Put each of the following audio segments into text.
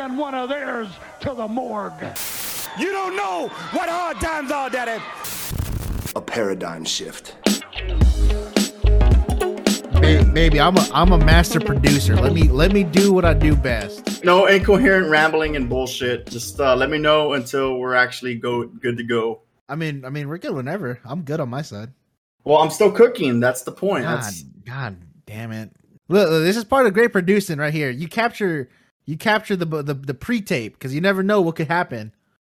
send one of theirs to the morgue. You don't know what hard times are, Daddy. A paradigm shift. Ba- baby, I'm a I'm a master producer. Let me let me do what I do best. No incoherent rambling and bullshit. Just uh, let me know until we're actually go good to go. I mean, I mean, we're good whenever. I'm good on my side. Well, I'm still cooking. That's the point. God, That's God damn it! Look, look, this is part of great producing right here. You capture you capture the the, the pre-tape because you never know what could happen.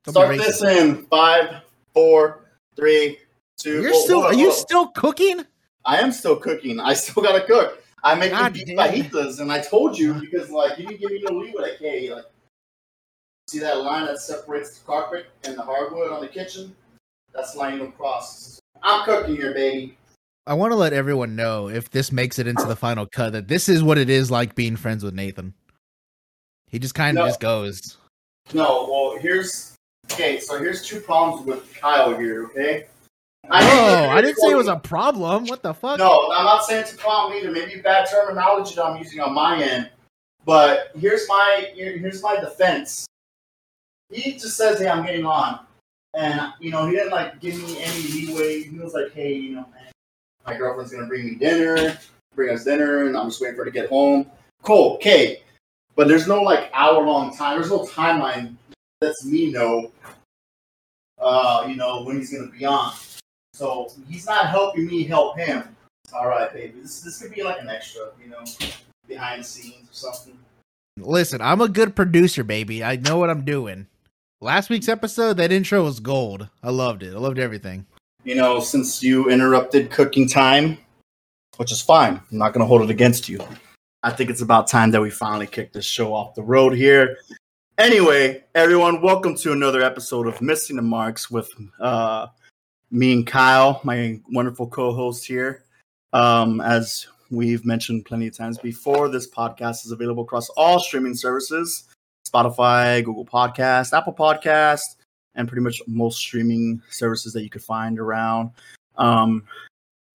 Start this in five, four, three, two. You're whoa, still whoa, are you still cooking? I am still cooking. I still gotta cook. I'm making God beef fajitas, and I told you because like you didn't give me no leeway. Like, hey, like, see that line that separates the carpet and the hardwood on the kitchen? That's line you cross. I'm cooking here, baby. I want to let everyone know if this makes it into the final cut that this is what it is like being friends with Nathan. He just kind of No. just goes. No, well, here's okay. So here's two problems with Kyle here. Okay. I Oh, I didn't say it was a problem. What the fuck? No, I'm not saying it's a problem either. Maybe bad terminology that I'm using on my end. But here's my here's my defense. He just says, "Hey, I'm getting on," and you know he didn't like give me any leeway. He was like, "Hey, you know, man, my girlfriend's gonna bring me dinner, bring us dinner, and I'm just waiting for her to get home." Cool, okay. But there's no like hour long time. There's no timeline. Lets me know, uh, you know, when he's gonna be on. So he's not helping me help him. All right, baby. This this could be like an extra, you know, behind the scenes or something. Listen, I'm a good producer, baby. I know what I'm doing. Last week's episode, that intro was gold. I loved it. I loved everything. You know, since you interrupted cooking time, which is fine. I'm not gonna hold it against you. I think it's about time that we finally kick this show off the road here. Anyway, everyone, welcome to another episode of Missing the Marks with uh, me and Kyle, my wonderful co-host here. Um, as we've mentioned plenty of times before, this podcast is available across all streaming services: Spotify, Google Podcast, Apple Podcast, and pretty much most streaming services that you could find around. Um,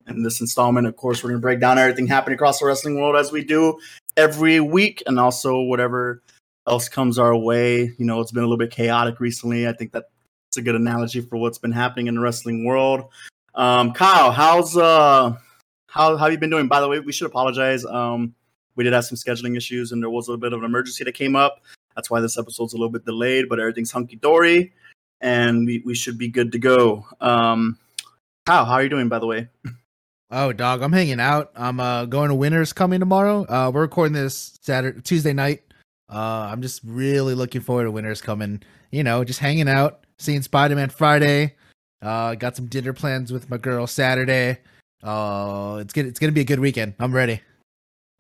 in this installment, of course, we're going to break down everything happening across the wrestling world as we do every week, and also whatever else comes our way. You know, it's been a little bit chaotic recently. I think that's a good analogy for what's been happening in the wrestling world. Um, Kyle, how's uh, how have you been doing? By the way, we should apologize. Um, we did have some scheduling issues, and there was a little bit of an emergency that came up. That's why this episode's a little bit delayed, but everything's hunky dory, and we, we should be good to go. Um, Kyle, how are you doing? By the way, Oh, dog, I'm hanging out. I'm uh going to Winners coming tomorrow. Uh we're recording this Saturday Tuesday night. Uh I'm just really looking forward to Winners coming. You know, just hanging out, seeing Spider-Man Friday. Uh got some dinner plans with my girl Saturday. Uh it's gonna it's to be a good weekend. I'm ready.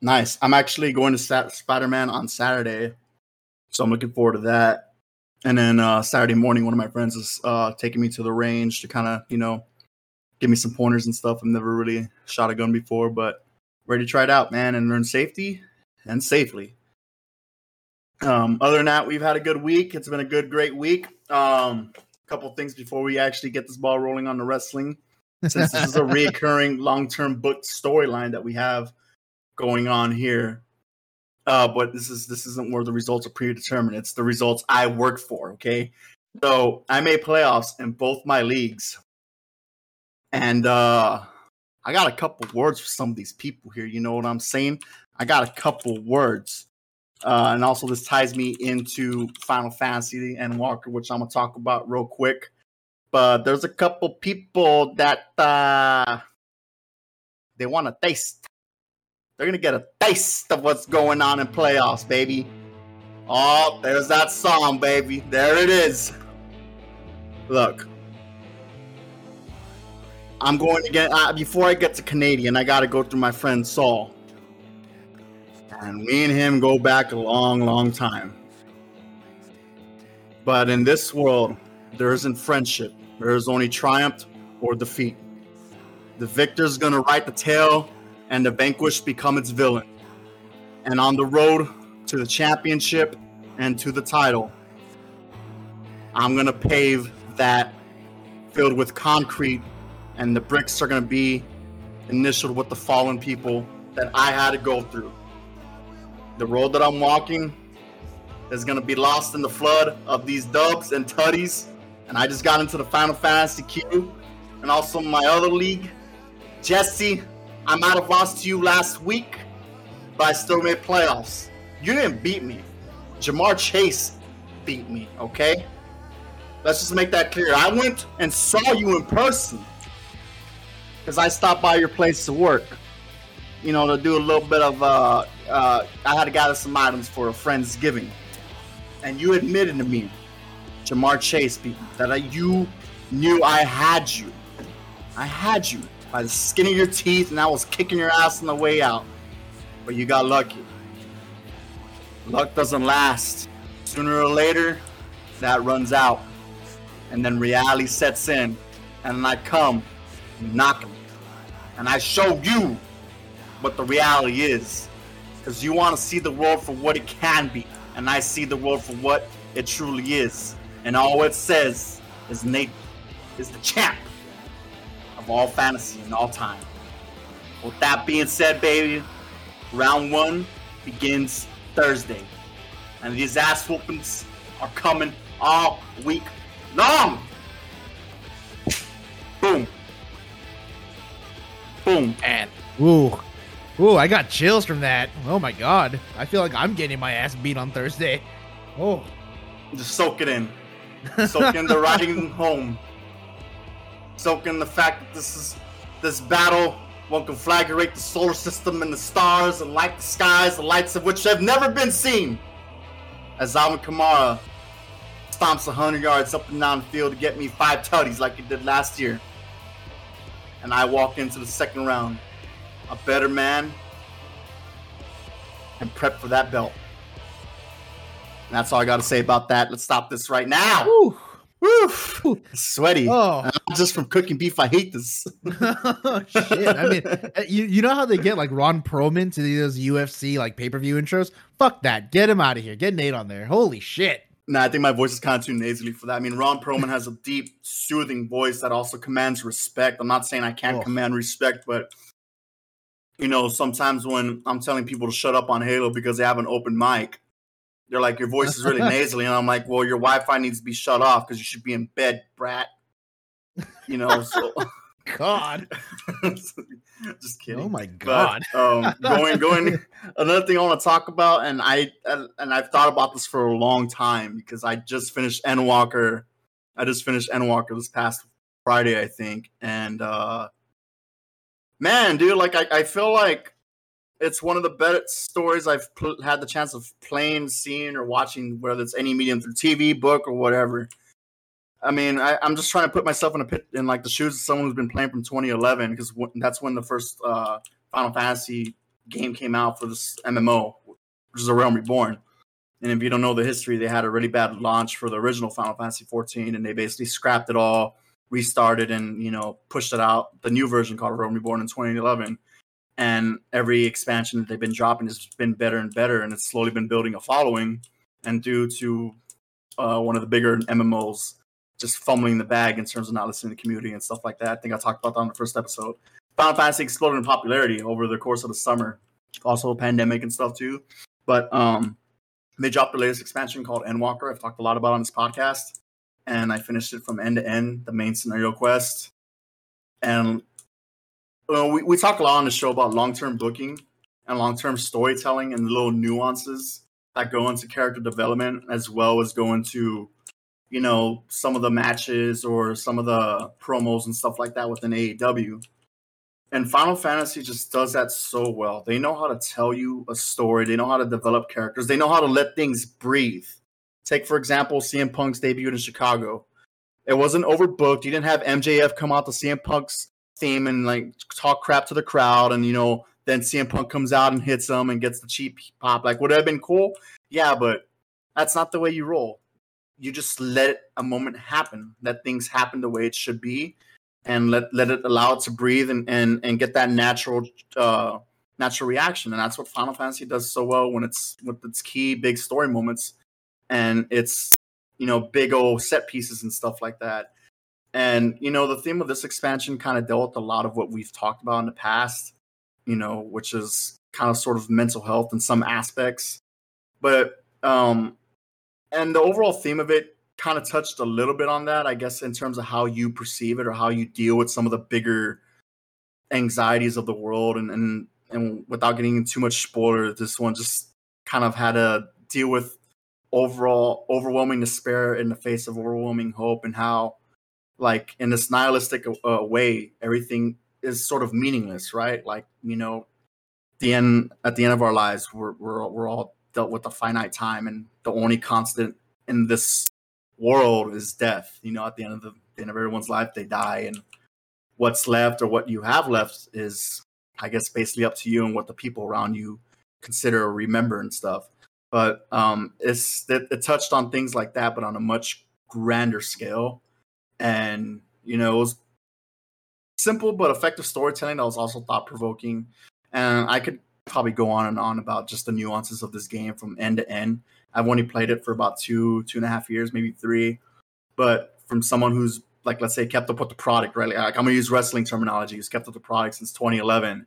nice. I'm actually going to Sat- Spider Man on Saturday, so I'm looking forward to that. And then uh, Saturday morning, one of my friends is uh, taking me to the range to kind of you know give me some pointers and stuff. I've never really shot a gun before, but ready to try it out, man, and learn safety and safely. Um, other than that, we've had a good week. It's been a good, great week. Um, a couple things before we actually get this ball rolling on the wrestling, since this is a reoccurring long-term book storyline that we have going on here. Uh, but this is this isn't where the results are predetermined. It's the results I work for. Okay, so I made playoffs in both my leagues, and uh, I got a couple words for some of these people here. You know what I'm saying? I got a couple words. Uh, and also, this ties me into Final Fantasy Endwalker, which I'm gonna talk about real quick. But there's a couple people that uh, they want a taste. They're gonna get a taste of what's going on in playoffs, baby. Oh, there's that song, baby. There it is. Look, I'm going to get uh, before I get to Canadian. I got to go through my friend Saul, and me and him go back a long, long time. But in this world, there isn't friendship. There is only triumph or defeat. The victor's gonna write the tale, and the vanquished become its villain. And on the road to the championship and to the title, I'm gonna pave that filled with concrete, and the bricks are gonna be initialed with the fallen people that I had to go through. The road that I'm walking is gonna be lost in the flood of these dubs and tutties. And I just got into the Final Fantasy queue and also my other league. Jesse, I might have lost to you last week, but I still made playoffs. You didn't beat me. Ja'Marr Chase beat me, okay? Let's just make that clear. I went and saw you in person because I stopped by your place to work, you know, to do a little bit of, uh, uh, I had to gather some items for a friend's giving. And you admitted to me, Ja'Marr Chase that I, you knew I had you. I had you by the skin of your teeth, and I was kicking your ass on the way out. But you got lucky. Luck doesn't last. Sooner or later, that runs out. And then reality sets in. And I come, knock him. And I show you what the reality is. Because you want to see the world for what it can be. And I see the world for what it truly is. And all it says is Nate is the champ of all fantasy and all time. With that being said, baby, round one begins Thursday. And these ass whoopings are coming all week long. Boom. And ooh, ooh, I got chills from that. Oh my god, I feel like I'm getting my ass beat on Thursday. Oh, Just soak it in. Soak in the riding home. Soak in the fact that this is this battle will conflagrate the solar system and the stars and light the skies, the lights of which have never been seen. As Alvin Kamara stomps 100 yards up and down the field to get me five tutties like he did last year. And I walk into the second round, a better man, and prep for that belt. And that's all I got to say about that. Let's stop this right now. Woo! Sweaty. Oh. I'm just from cooking beef. I hate this. Shit. I mean, uh, you, you know how they get like Ron Perlman to do those UFC like pay per view intros? Fuck that. Get him out of here. Get Nate on there. Holy shit. Nah, I think my voice is kind of too nasally for that. I mean, Ron Perlman has a deep, soothing voice that also commands respect. I'm not saying I can't Oh. command respect, but you know, sometimes when I'm telling people to shut up on Halo because they have an open mic, they're like, "Your voice is really nasally," and I'm like, "Well, your Wi-Fi needs to be shut off because you should be in bed, brat." You know, so God. just kidding. Oh my god. But, um, going, going. Another thing I want to talk about, and I and I've thought about this for a long time because I just finished Endwalker. I just finished Endwalker this past Friday, I think, and uh, man, dude, like I, I feel like it's one of the best stories I've pl- had the chance of playing, seeing, or watching, whether it's any medium through TV, book, or whatever. I mean, I, I'm just trying to put myself in a pit in like the shoes of someone who's been playing from 2011 because that's when the first uh, Final Fantasy game came out for this MMO, which is a Realm Reborn. And if you don't know the history, they had a really bad launch for the original Final Fantasy 14, and they basically scrapped it all, restarted, and you know pushed it out. The new version called Realm Reborn in 2011, and every expansion that they've been dropping has been better and better, and it's slowly been building a following. And due to uh, one of the bigger MMOs just fumbling the bag in terms of not listening to the community and stuff like that. I think I talked about that on the first episode. Final Fantasy exploded in popularity over the course of the summer, also pandemic and stuff too. But um, they dropped the latest expansion called Endwalker. I've talked a lot about on this podcast, and I finished it from end to end, the main scenario quest. And we we talk a lot on the show about long term booking and long term storytelling and little nuances that go into character development, as well as go into you know, some of the matches or some of the promos and stuff like that within AEW. And Final Fantasy just does that so well. They know how to tell you a story, they know how to develop characters, they know how to let things breathe. Take, for example, CM Punk's debut in Chicago. It wasn't overbooked. You didn't have MJF come out to CM Punk's theme and like talk crap to the crowd, and you know, then CM Punk comes out and hits them and gets the cheap pop. Like, would have been cool? Yeah, but that's not the way you roll you just let a moment happen let things happen the way it should be and let let it allow it to breathe and and, and get that natural uh natural reaction. And that's what final fantasy does so well when it's with its key big story moments and it's you know big old set pieces and stuff like that. And you know the theme of this expansion kind of dealt with a lot of what we've talked about in the past you know which is kind of sort of mental health in some aspects. But um and the overall theme of it kind of touched a little bit on that, I guess, in terms of how you perceive it or how you deal with some of the bigger anxieties of the world. And and and without getting into too much spoiler, this one just kind of had to deal with overall overwhelming despair in the face of overwhelming hope and how like in this nihilistic uh, way everything is sort of meaningless right like you know the end at the end of our lives we're we're, we're all dealt with a finite time and the only constant in this world is death you know at the end of the, the end of everyone's life they die and what's left or what you have left is i guess basically up to you and what the people around you consider or remember and stuff but um, it's it, it, touched on things like that, but on a much grander scale. And you know, it was simple but effective storytelling that was also thought provoking. And I could probably go on and on about just the nuances of this game from end to end. I've only played it for about two two and a half years, maybe three. But from someone who's like, let's say, kept up with the product, right? Like, I'm gonna use wrestling terminology. Who's kept up the product since 2011,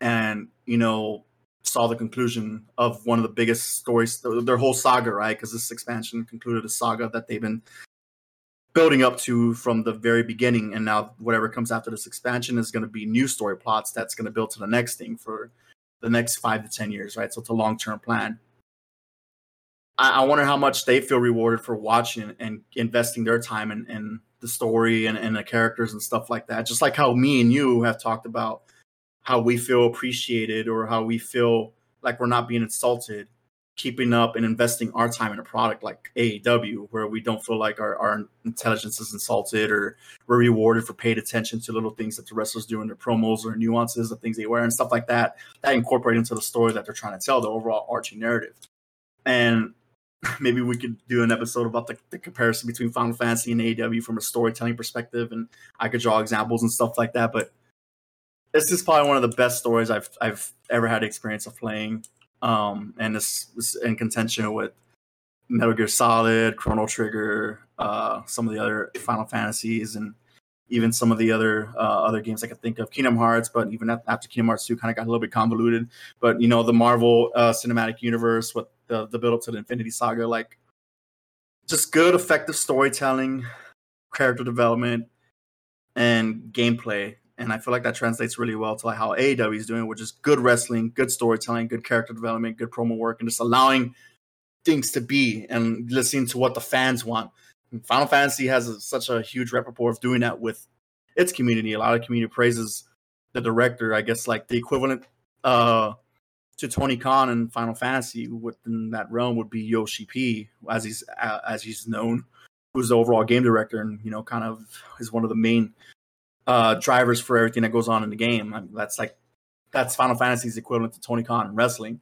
and you know saw the conclusion of one of the biggest stories, their whole saga, right? Because this expansion concluded a saga that they've been building up to from the very beginning. And now, whatever comes after this expansion is going to be new story plots that's going to build to the next thing for the next five to 10 years, right? So it's a long term plan. I, I, wonder how much they feel rewarded for watching and investing their time in, in the story and, and the characters and stuff like that. Just like how me and you have talked about how we feel appreciated or how we feel like we're not being insulted keeping up and investing our time in a product like AEW, where we don't feel like our, our intelligence is insulted or we're rewarded for paid attention to little things that the wrestlers do in their promos or nuances of things they wear and stuff like that, that incorporate into the story that they're trying to tell, the overall arching narrative. And maybe we could do an episode about the, the comparison between Final Fantasy and AEW from a storytelling perspective. And I could draw examples and stuff like that. But this is probably one of the best stories I've I've ever had experience of playing. Um, and this is in contention with Metal Gear Solid, Chrono Trigger, uh, some of the other Final Fantasies, and even some of the other uh, other games I could think of. Kingdom Hearts, but even after Kingdom Hearts 2 kind of got a little bit convoluted. But you know, the Marvel uh, Cinematic Universe, with the the build up to the Infinity Saga, like just good, effective storytelling, character development, and gameplay and I feel like that translates really well to like how AEW is doing, which is good wrestling, good storytelling, good character development, good promo work, and just allowing things to be and listening to what the fans want. And Final Fantasy has a, such a huge repertoire of doing that with its community. A lot of community praises the director. I guess like the equivalent uh, to Tony Khan in Final Fantasy within that realm would be Yoshi P, as he's uh, as he's known, who's the overall game director and you know kind of is one of the main uh, drivers for everything that goes on in the game. I mean, that's like that's Final Fantasy's equivalent to Tony Khan in wrestling.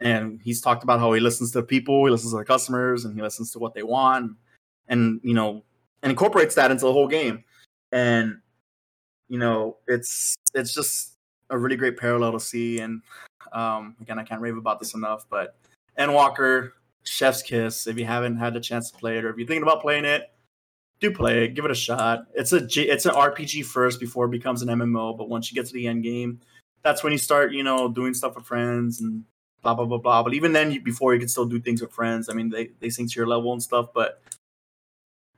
And he's talked about how he listens to people, he listens to the customers, and he listens to what they want, and you know, and incorporates that into the whole game. And you know, it's it's just a really great parallel to see. And um, again, I can't rave about this enough, but Endwalker, Chef's Kiss. If you haven't had the chance to play it, or if you're thinking about playing it, do play it, give it a shot. It's a it's an RPG first before it becomes an MMO, but once you get to the end game, that's when you start, you know, doing stuff with friends and blah blah blah blah. But even then, you, before you can still do things with friends. I mean, they they sing to your level and stuff, but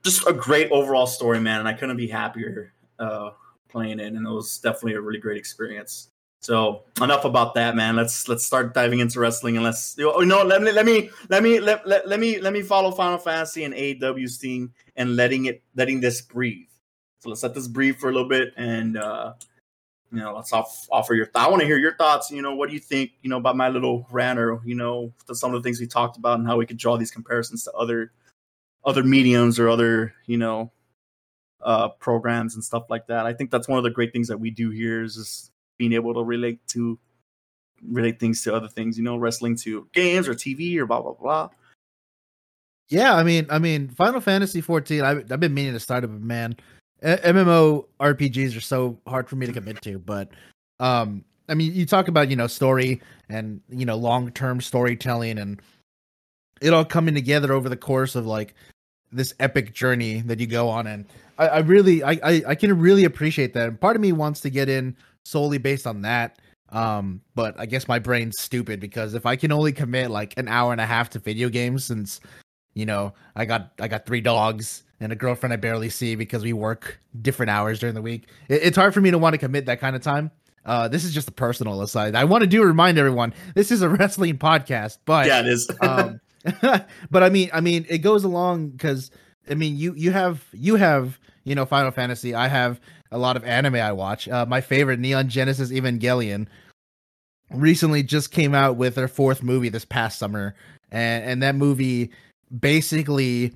just a great overall story, man. And I couldn't be happier uh, playing it, and it was definitely a really great experience. So enough about that, man. Let's let's start diving into wrestling and let's you know let me let me let me let, let, let me let me follow Final Fantasy and AEW's theme and letting it letting this breathe. So let's let this breathe for a little bit and uh you know let's off, offer your I want to hear your thoughts. You know what do you think you know about my little rant or you know some of the things we talked about and how we could draw these comparisons to other other mediums or other you know uh programs and stuff like that. I think that's one of the great things that we do here is just being able to relate to relate things to other things, you know, wrestling to games or TV or blah blah blah. Yeah, I mean, I mean, Final Fantasy 14. I, I've been meaning to start up, man, MMO RPGs are so hard for me to commit to. But, um, I mean, you talk about you know story and you know long term storytelling and it all coming together over the course of like this epic journey that you go on, and I, I really, I, I, I can really appreciate that. And part of me wants to get in solely based on that. Um, but I guess my brain's stupid because if I can only commit like an hour and a half to video games, since you know, I got I got three dogs and a girlfriend I barely see because we work different hours during the week. It, it's hard for me to want to commit that kind of time. Uh, this is just a personal aside. I want to do remind everyone this is a wrestling podcast, but Yeah, it is. um, but I mean, I mean, it goes along because I mean, you you have you have you know Final Fantasy. I have a lot of anime I watch. Uh, my favorite Neon Genesis Evangelion recently just came out with their fourth movie this past summer, and and that movie basically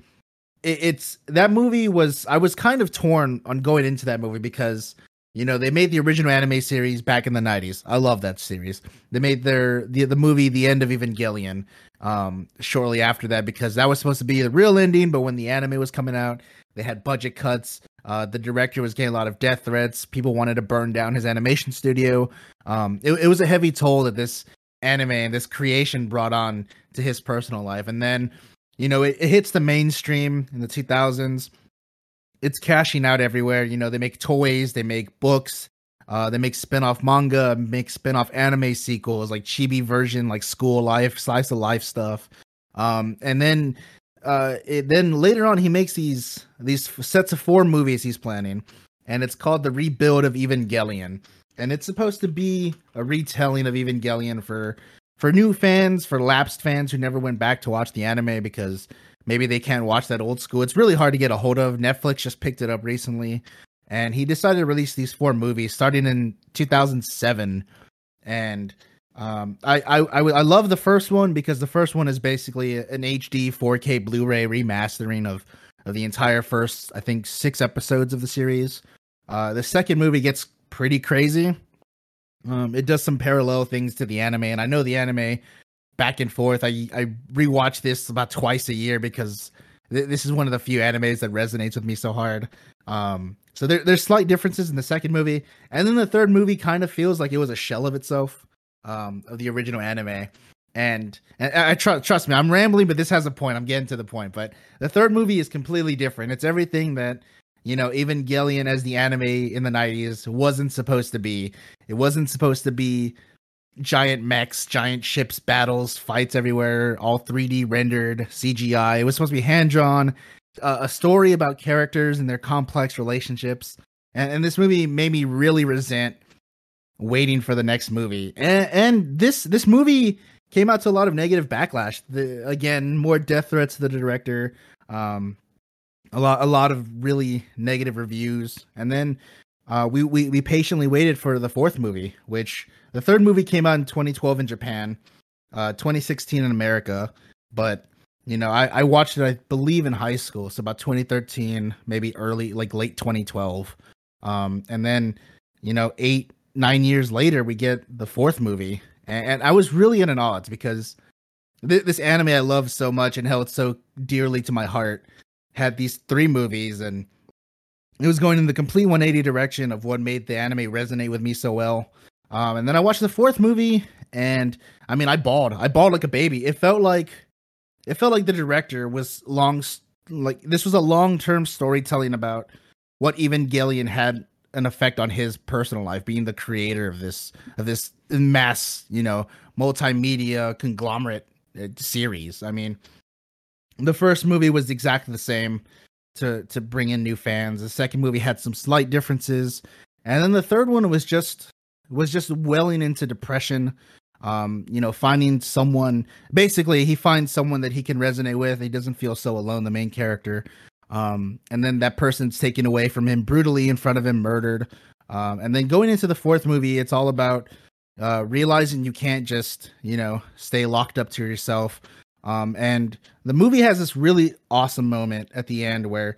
it, it's that movie was I was kind of torn on going into that movie because you know they made the original anime series back in the 90s i love that series. They made their the, the movie the end of evangelion um shortly after that because that was supposed to be the real ending but when the anime was coming out they had budget cuts. Uh the director was getting a lot of death threats. People wanted to burn down his animation studio. Um it, it was a heavy toll that this anime and this creation brought on to his personal life. And then you know it, it hits the mainstream in the 2000s it's cashing out everywhere. You know, they make toys, they make books, uh, they make spin-off manga, make spin-off anime sequels, like chibi version, like school life, slice of life stuff. Um, and then uh, it, then later on, he makes these these sets of four movies he's planning, and it's called the Rebuild of Evangelion, and it's supposed to be a retelling of Evangelion for for new fans, for lapsed fans who never went back to watch the anime because maybe they can't watch that old school. It's really hard to get a hold of. Netflix just picked it up recently, and he decided to release these four movies starting in 2007. And um, I, I I I love the first one because the first one is basically an HD 4K Blu-ray remastering of of the entire first I think six episodes of the series. Uh, the second movie gets pretty crazy. Um, it does some parallel things to the anime, and I know the anime back and forth. I I rewatch this about twice a year because th- this is one of the few animes that resonates with me so hard. Um, so there, there's slight differences in the second movie, and then the third movie kind of feels like it was a shell of itself um, of the original anime. And, and I trust trust me, I'm rambling, but this has a point. I'm getting to the point. But the third movie is completely different. It's everything that you know Evangelion as the anime in the 90s wasn't supposed to be. It wasn't supposed to be giant mechs, giant ships, battles, fights everywhere, all 3D rendered, CGI. It was supposed to be hand drawn, uh, a story about characters and their complex relationships. And, and, this movie made me really resent waiting for the next movie. And, and this this movie came out to a lot of negative backlash. The, again, more death threats to the director. Um, a lot a lot of really negative reviews. And then uh, we, we we patiently waited for the fourth movie, which the third movie came out in 2012 in Japan, uh, 2016 in America. But you know, I, I watched it, I believe, in high school, so about 2013, maybe early, like late 2012. Um, and then, you know, eight nine years later, we get the fourth movie, and, and I was really in an odds because th- this anime I love so much and held so dearly to my heart had these three movies and it was going in the complete 180 direction of what made the anime resonate with me so well. Um, and then I watched the fourth movie, and I mean, I bawled. I bawled like a baby. It felt like, it felt like the director was long, like this was a long term storytelling about what Evangelion had an effect on his personal life, being the creator of this of this mass, you know, multimedia conglomerate uh, series. I mean, the first movie was exactly the same to to bring in new fans. The second movie had some slight differences, and then the third one was just was just welling into depression. Um, you know, finding someone basically he finds someone that he can resonate with. He doesn't feel so alone, the main character. Um, and then that person's taken away from him brutally in front of him, murdered. Um, and then going into the fourth movie, it's all about uh, realizing you can't just, you know, stay locked up to yourself. Um, and the movie has this really awesome moment at the end where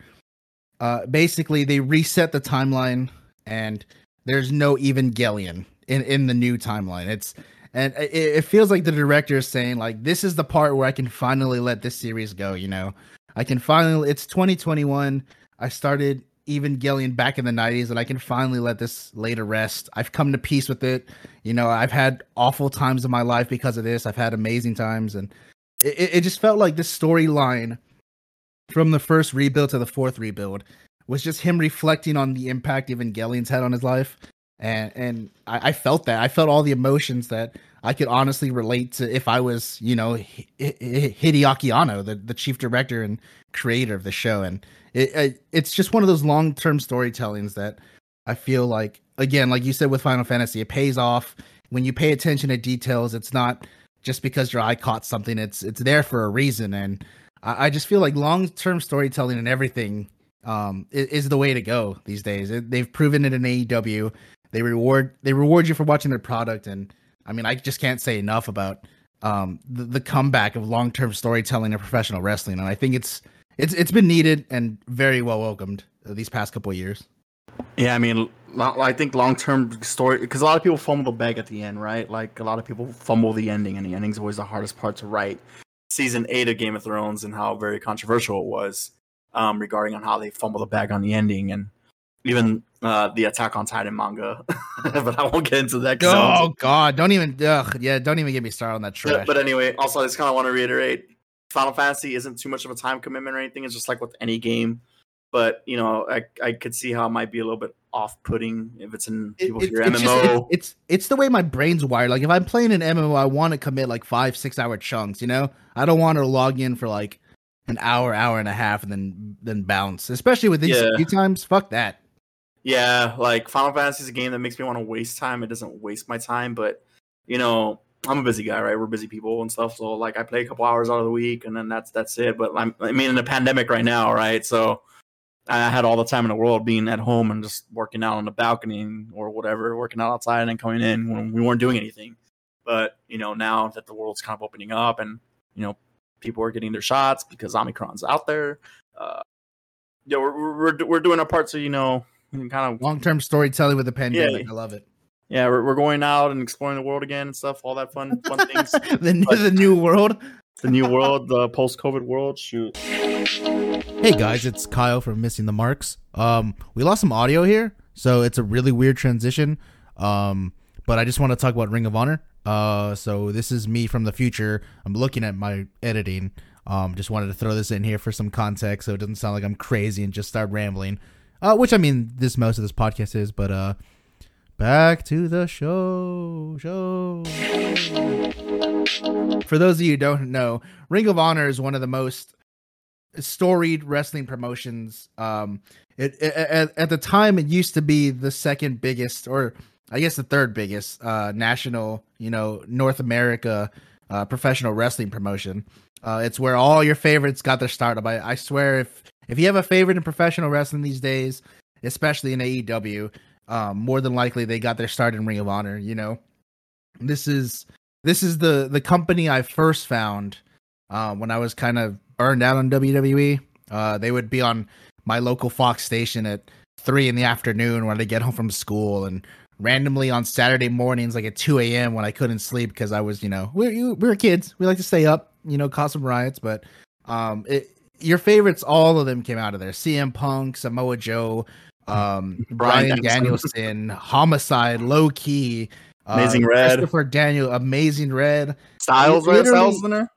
uh, basically they reset the timeline and there's no Evangelion in, in the new timeline. It's and it, it feels like the director is saying like this is the part where I can finally let this series go. You know, I can finally. It's 2021. I started Evangelion back in the 90s, and I can finally let this to rest. I've come to peace with it. You know, I've had awful times in my life because of this. I've had amazing times, and it, it just felt like this storyline from the first rebuild to the fourth rebuild was just him reflecting on the impact Evangelion's had on his life. And and I, I felt that. I felt all the emotions that I could honestly relate to if I was, you know, H- H- Hideaki Anno, the, the chief director and creator of the show. And it, it it's just one of those long term storytellings that I feel like, again, like you said with Final Fantasy, it pays off when you pay attention to details. It's not just because your eye caught something; it's it's there for a reason. And I, I just feel like long term storytelling and everything um, is, is, the way to go these days. It, they've proven it in AEW. They reward they reward you for watching their product, and I mean, I just can't say enough about um, the, the comeback of long term storytelling in professional wrestling, and I think it's it's it's been needed and very well welcomed these past couple of years. Yeah, I mean, I think long term story because a lot of people fumble the bag at the end, right? Like a lot of people fumble the ending, and the ending's always the hardest part to write. Season eight of Game of Thrones and how very controversial it was um, regarding on how they fumble the bag on the ending, and even uh, the Attack on Titan manga. but I won't get into that. Oh God, don't even. Ugh, yeah, don't even get me started on that trash. But, but anyway, also I just kind of want to reiterate: Final Fantasy isn't too much of a time commitment or anything. It's just like with any game but you know, I I could see how it might be a little bit off-putting if it's in people's it, MMO. Just, it's it's the way my brain's wired. Like if I'm playing an MMO, I want to commit like five six hour chunks. You know, I don't want to log in for like an hour, hour and a half, and then then bounce. Especially with these yeah. times, fuck that. Yeah, like Final Fantasy is a game that makes me want to waste time. It doesn't waste my time, but you know, I'm a busy guy, right? We're busy people and stuff. So like, I play a couple hours out of the week, and then that's that's it. But I'm, I mean, in a pandemic right now, right? So I had all the time in the world being at home and just working out on the balcony or whatever, working out outside and then coming in when we weren't doing anything. But you know, now that the world's kind of opening up and you know people are getting their shots because Omicron's out there, uh, yeah, we're, we're we're doing our part to you know kind of long term storytelling with the pandemic. Yeah, I love it. Yeah, we're, we're going out and exploring the world again and stuff, all that fun fun things. the, but, the new world, the new world, the post COVID world. Shoot. Hey guys, it's Kyle from Missing the Marks. Um, we lost some audio here, so it's a really weird transition. Um, but I just want to talk about Ring of Honor. Uh, so this is me from the future. I'm looking at my editing. Um, just wanted to throw this in here for some context, so it doesn't sound like I'm crazy and just start rambling. Uh, which I mean, this most of this podcast is, but uh, back to the show. Show. For those of you who don't know, Ring of Honor is one of the most storied wrestling promotions. Um, it, it, at, at the time it used to be the second biggest, or I guess the third biggest uh, national, you know, North America uh, professional wrestling promotion. Uh, it's where all your favorites got their start. I, I swear, if if you have a favorite in professional wrestling these days, especially in AEW, um, more than likely they got their start in Ring of Honor. You know, this is this is the the company I first found uh, when I was kind of burned out on WWE. Uh, they would be on my local Fox station at three in the afternoon when I get home from school, and randomly on Saturday mornings, like at two a.m. when I couldn't sleep because I was, you know, we we were kids. We like to stay up, you know, cause some riots. But um, it, your favorites, all of them came out of there. CM Punk, Samoa Joe, um, Bryan Danielson, Homicide, Low Ki, uh, Amazing uh, Red, Christopher Daniel, Amazing Red, Styles, Styles in there.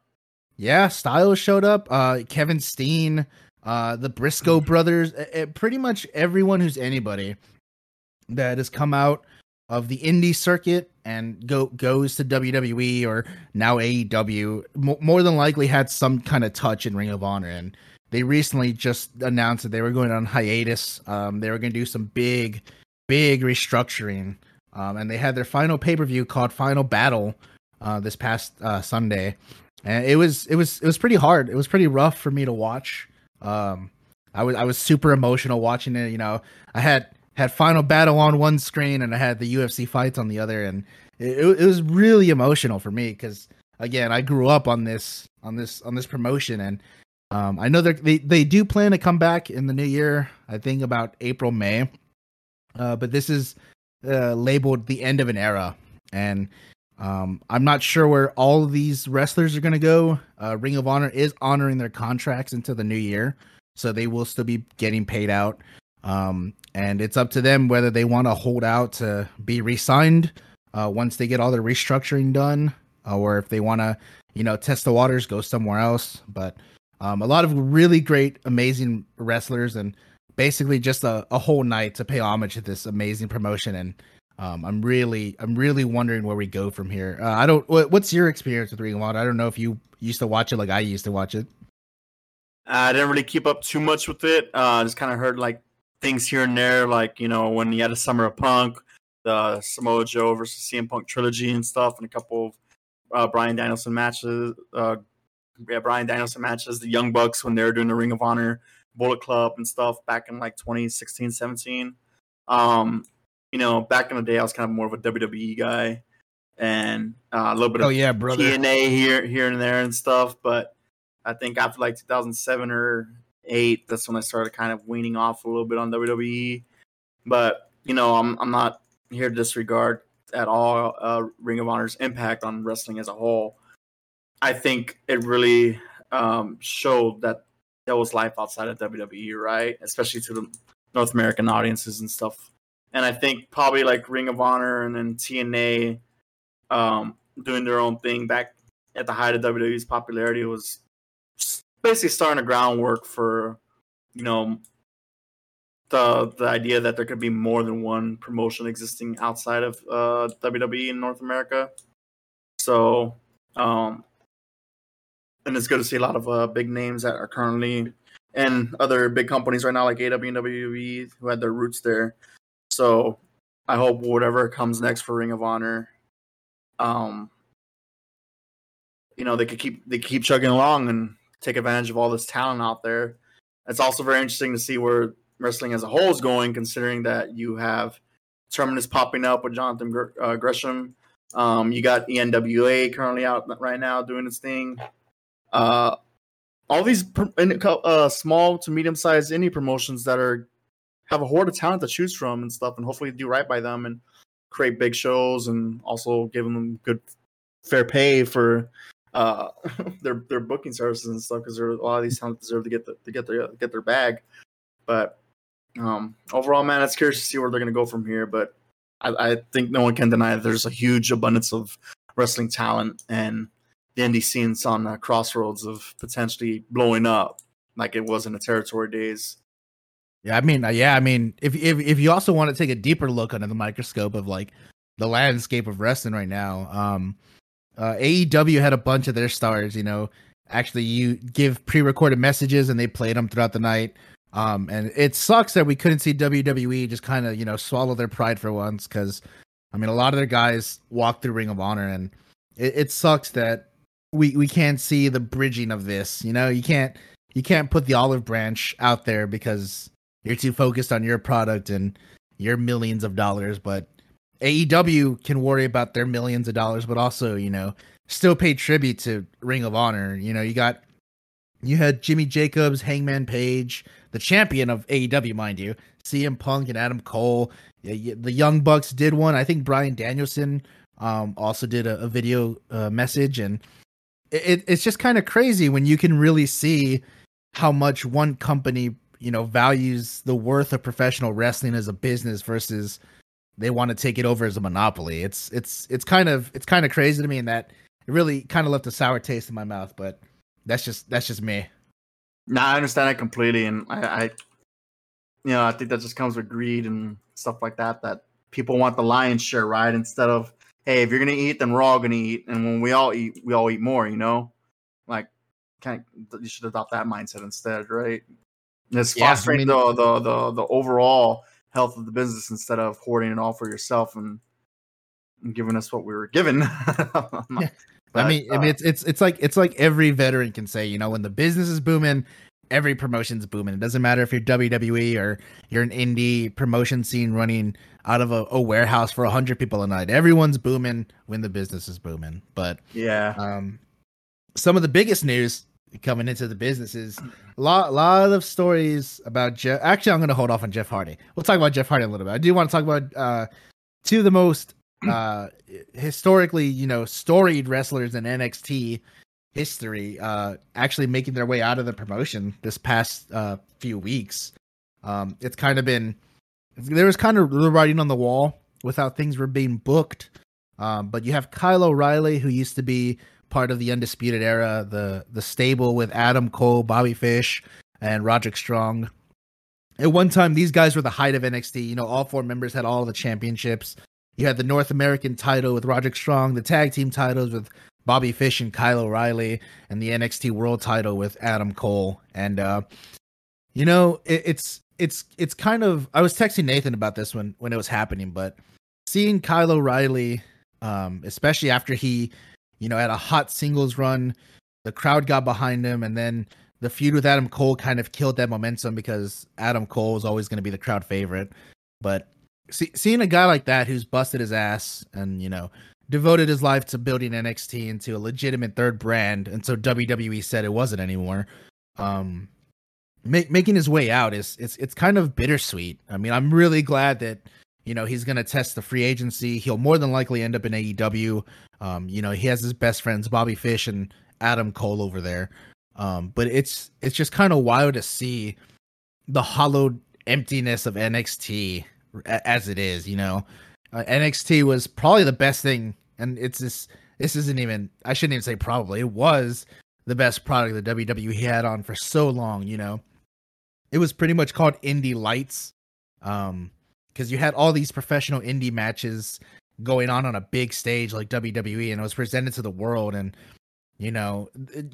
Yeah, Styles showed up. Uh, Kevin Steen, uh, the Briscoe brothers, pretty much everyone who's anybody that has come out of the indie circuit and go goes to WWE or now AEW m- more than likely had some kind of touch in Ring of Honor and they recently just announced that they were going on hiatus. Um, they were going to do some big, big restructuring, um, and they had their final pay per view called Final Battle uh, this past uh, Sunday and it was it was it was pretty hard. It was pretty rough for me to watch. Um, I was I was super emotional watching it. You know, I had had Final Battle on one screen and I had the UFC fights on the other, and it, it was really emotional for me because again, I grew up on this on this on this promotion, and um, I know they they do plan to come back in the new year. I think about April May, uh, but this is uh, labeled the end of an era, and um, I'm not sure where all of these wrestlers are going to go. Uh, Ring of Honor is honoring their contracts into the new year, so they will still be getting paid out. Um, and it's up to them whether they want to hold out to be re-signed uh, once they get all the restructuring done, uh, or if they want to, you know, test the waters, go somewhere else. But um, a lot of really great, amazing wrestlers, and basically just a, a whole night to pay homage to this amazing promotion and Um, I'm really, I'm really wondering where we go from here. Uh, I don't. What, what's your experience with Ring of Honor? I don't know if you used to watch it like I used to watch it. I didn't really keep up too much with it. Uh, just kind of heard like things here and there, like you know when you had a Summer of Punk, the Samoa Joe versus CM Punk trilogy and stuff, and a couple of uh, Bryan Danielson matches. Uh, yeah, Bryan Danielson matches, the Young Bucks when they were doing the Ring of Honor Bullet Club and stuff back in like 2016, 17. Um, you know, back in the day, I was kind of more of a WWE guy and uh, a little bit of oh yeah, brother. TNA here, here and there and stuff. But I think after like 2007 or eight, that's when I started kind of weaning off a little bit on WWE. But you know, I'm I'm not here to disregard at all uh, Ring of Honor's impact on wrestling as a whole. I think it really um, showed that there was life outside of WWE, right? Especially to the North American audiences and stuff. And I think probably like Ring of Honor and then TNA um, doing their own thing back at the height of WWE's popularity was basically starting a groundwork for, you know, the the idea that there could be more than one promotion existing outside of uh, WWE in North America. So, um, and it's good to see a lot of uh, big names that are currently and other big companies right now, like AW and WWE, who had their roots there. So, I hope whatever comes next for Ring of Honor, um, you know, they could keep they keep chugging along and take advantage of all this talent out there. It's also very interesting to see where wrestling as a whole is going, considering that you have Terminus popping up with Jonathan uh, Gresham. Um, you got NWA currently out right now doing its thing. Uh, all these uh, small to medium sized indie promotions that are have a horde of talent to choose from and stuff, and hopefully do right by them and create big shows and also give them good fair pay for uh, their their booking services and stuff because a lot of these talent deserve to get the, to get their get their bag. But um, overall, man, it's curious to see where they're going to go from here. But I, I, think no one can deny that there's a huge abundance of wrestling talent, and the indie scene's on the crossroads of potentially blowing up, like it was in the territory days. Yeah, I mean, uh, yeah, I mean, if if if you also want to take a deeper look under the microscope of like the landscape of wrestling right now, um, uh, AEW had a bunch of their stars. You know, actually, you give pre-recorded messages and they played them throughout the night. Um, and it sucks that we couldn't see WWE just kind of, you know, swallow their pride for once. Cause I mean, a lot of their guys walk through Ring of Honor and it, it sucks that we, we can't see the bridging of this. You know, you can't, you can't put the olive branch out there because you're too focused on your product and your millions of dollars. But AEW can worry about their millions of dollars, but also, you know, still pay tribute to Ring of Honor. You know, you got you had Jimmy Jacobs, Hangman Page, the champion of AEW, mind you, CM Punk and Adam Cole. The Young Bucks did one. I think Bryan Danielson um, also did a, a video uh, message, and it, it's just kind of crazy when you can really see how much one company you know values the worth of professional wrestling as a business versus they want to take it over as a monopoly. It's it's it's kind of it's kind of crazy to me in that it really kind of left a sour taste in my mouth, but that's just that's just me. No, I understand that completely, and I, I, you know, I think that just comes with greed and stuff like that. That people want the lion's share, right? Instead of, hey, if you're gonna eat, then we're all gonna eat, and when we all eat, we all eat more. You know, like, kind of, you should adopt that mindset instead, right? And it's yeah, fostering I mean, the, the the the overall health of the business instead of hoarding it all for yourself and, and giving us what we were given. But, I mean, uh, I mean, it's it's it's like it's like every veteran can say, you know, when the business is booming, every promotion's booming. It doesn't matter if you're WWE or you're an indie promotion scene running out of a, a warehouse for hundred people a night. Everyone's booming when the business is booming. But yeah, um, some of the biggest news coming into the businesses. a lot, lot of stories about Jeff. Actually, I'm going to hold off on Jeff Hardy. We'll talk about Jeff Hardy a little bit. I do want to talk about uh, two of the most uh, historically, you know, storied wrestlers in NXT history, uh, actually making their way out of the promotion this past uh, few weeks. Um, it's kind of been there was kind of the writing on the wall with how things were being booked. Um, but you have Kyle O'Reilly, who used to be part of the Undisputed Era, the the stable with Adam Cole, Bobby Fish, and Roderick Strong. At one time, these guys were the height of NXT. You know, all four members had all the championships You had the North American title with Roderick Strong, the tag team titles with Bobby Fish and Kyle O'Reilly, and the NXT World title with Adam Cole. And uh, you know, it, it's it's it's kind of I was texting Nathan about this when when it was happening, but seeing Kyle O'Reilly, um, especially after he, you know, had a hot singles run, the crowd got behind him, and then the feud with Adam Cole kind of killed that momentum because Adam Cole was always going to be the crowd favorite. But see, seeing a guy like that who's busted his ass and you know devoted his life to building NXT into a legitimate third brand and so WWE said it wasn't anymore. Um, making his way out is it's it's kind of bittersweet. I mean, I'm really glad that you know he's going to test the free agency. He'll more than likely end up in AEW. Um, you know, he has his best friends Bobby Fish and Adam Cole over there. Um, but it's it's just kind of wild to see the hollowed emptiness of NXT as it is. You know, uh, NXT was probably the best thing, and it's this. This isn't even. I shouldn't even say probably. It was the best product that WWE had on for so long. You know, it was pretty much called indie lights, um, because you had all these professional indie matches going on on a big stage like WWE, and it was presented to the world. And you know,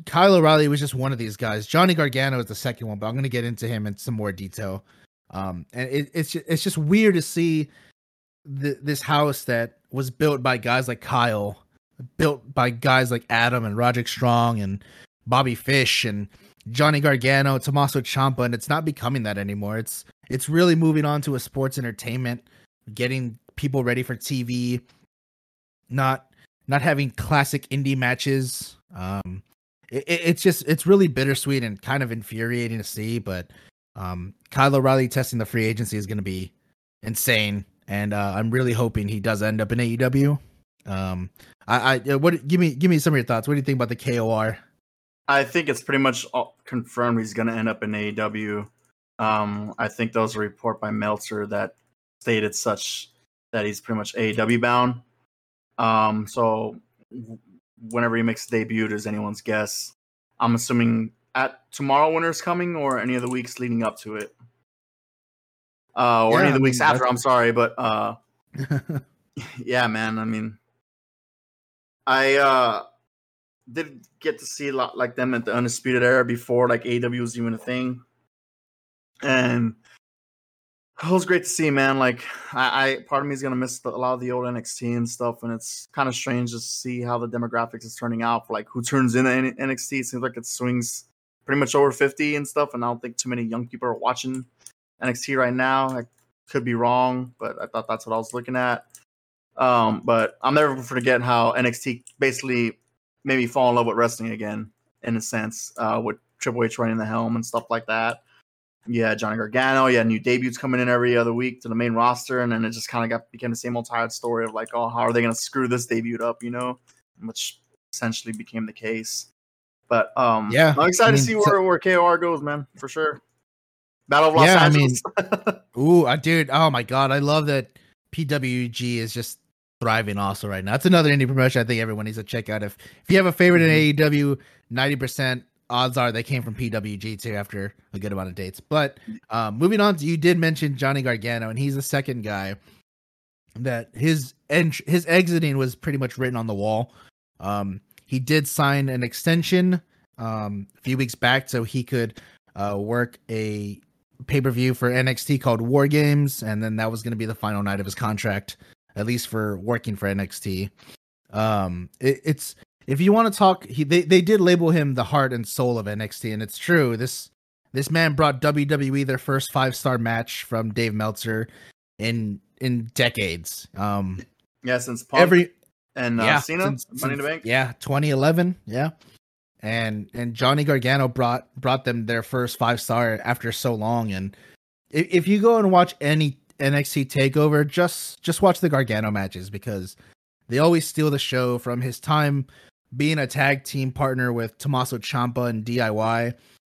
Kyle O'Reilly was just one of these guys. Johnny Gargano is the second one, but I'm going to get into him in some more detail. Um, and it, it's just, it's just weird to see this house that was built by guys like Kyle, built by guys like Adam and Roderick Strong and Bobby Fish and Johnny Gargano, Tommaso Ciampa, and it's not becoming that anymore. It's it's really moving on to a sports entertainment, getting people ready for TV, not not having classic indie matches. Um, it, it's just it's really bittersweet and kind of infuriating to see. But um, Kyle O'Reilly testing the free agency is going to be insane and uh, I'm really hoping he does end up in AEW. Um, I, I what give me give me some of your thoughts. What do you think about the KOR? I think it's pretty much confirmed he's going to end up in AEW. Um, I think there was a report by Meltzer that stated such that he's pretty much AEW bound. Um, so whenever he makes a debut is anyone's guess. I'm assuming at tomorrow winter's coming or any of the weeks leading up to it uh, or yeah, any of the I weeks mean, after. I'm sorry, but uh, yeah, man. I mean, I uh, did get to see a lot like them at the Undisputed Era before like AW was even a thing, and it was great to see, man. Like, I, I part of me is gonna miss the, a lot of the old NXT and stuff, and it's kind of strange to see how the demographics is turning out for like who turns in NXT. It seems like it swings pretty much over 50 and stuff, and I don't think too many young people are watching NXT right now. I could be wrong, but I thought that's what I was looking at. Um, but I'm never gonna forget how NXT basically made me fall in love with wrestling again, in a sense, uh, with Triple H running the helm and stuff like that. Yeah, Johnny Gargano. Yeah, new debuts coming in every other week to the main roster, and then it just kind of got became the same old tired story of like, oh, how are they going to screw this debut up? You know, which essentially became the case. But um, yeah, I'm excited I mean, to see where so- where KOR goes, man, for sure. Battle of Los yeah, Angeles. I mean, ooh, I dude, oh my god, I love that PWG is just thriving also right now. It's another indie promotion I think everyone needs to check out. If if you have a favorite mm-hmm. in AEW, ninety percent odds are they came from PWG too after a good amount of dates. But um, moving on, you did mention Johnny Gargano, and he's the second guy that his ent- his exiting was pretty much written on the wall. Um, he did sign an extension um, a few weeks back so he could uh, work a pay per view for NXT called War Games, and then that was going to be the final night of his contract, at least for working for NXT. Um, it, it's if you want to talk, he they they did label him the heart and soul of NXT, and it's true. This this man brought WWE their first five star match from Dave Meltzer in in decades. Um, yeah, since Punk every and uh, yeah, Cena, since, Money in the Bank. Yeah, 2011. Yeah, and and Johnny Gargano brought brought them their first five star after so long. And if, if you go and watch any NXT Takeover, just just watch the Gargano matches because they always steal the show from his time being a tag team partner with Tommaso Ciampa and DIY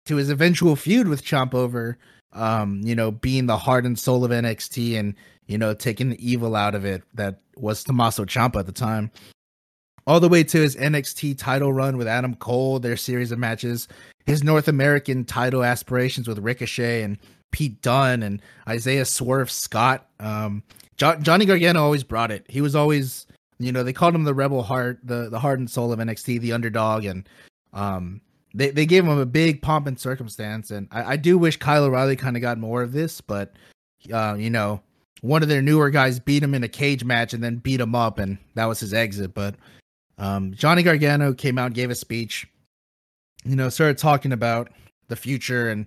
to his eventual feud with Ciampa over, um, you know, being the heart and soul of NXT and you know taking the evil out of it that was Tommaso Ciampa at the time all the way to his NXT title run with Adam Cole, their series of matches, his North American title aspirations with Ricochet, and Pete Dunne and Isaiah Swerve Scott. Um, jo- Johnny Gargano always brought it. He was always, you know, they called him the rebel heart, the the heart and soul of NXT, the underdog, and um, they they gave him a big pomp and circumstance. And I, I do wish Kyle O'Reilly kind of got more of this, but uh, you know, one of their newer guys beat him in a cage match and then beat him up, and that was his exit. But um, Johnny Gargano came out, gave a speech, you know, started talking about the future and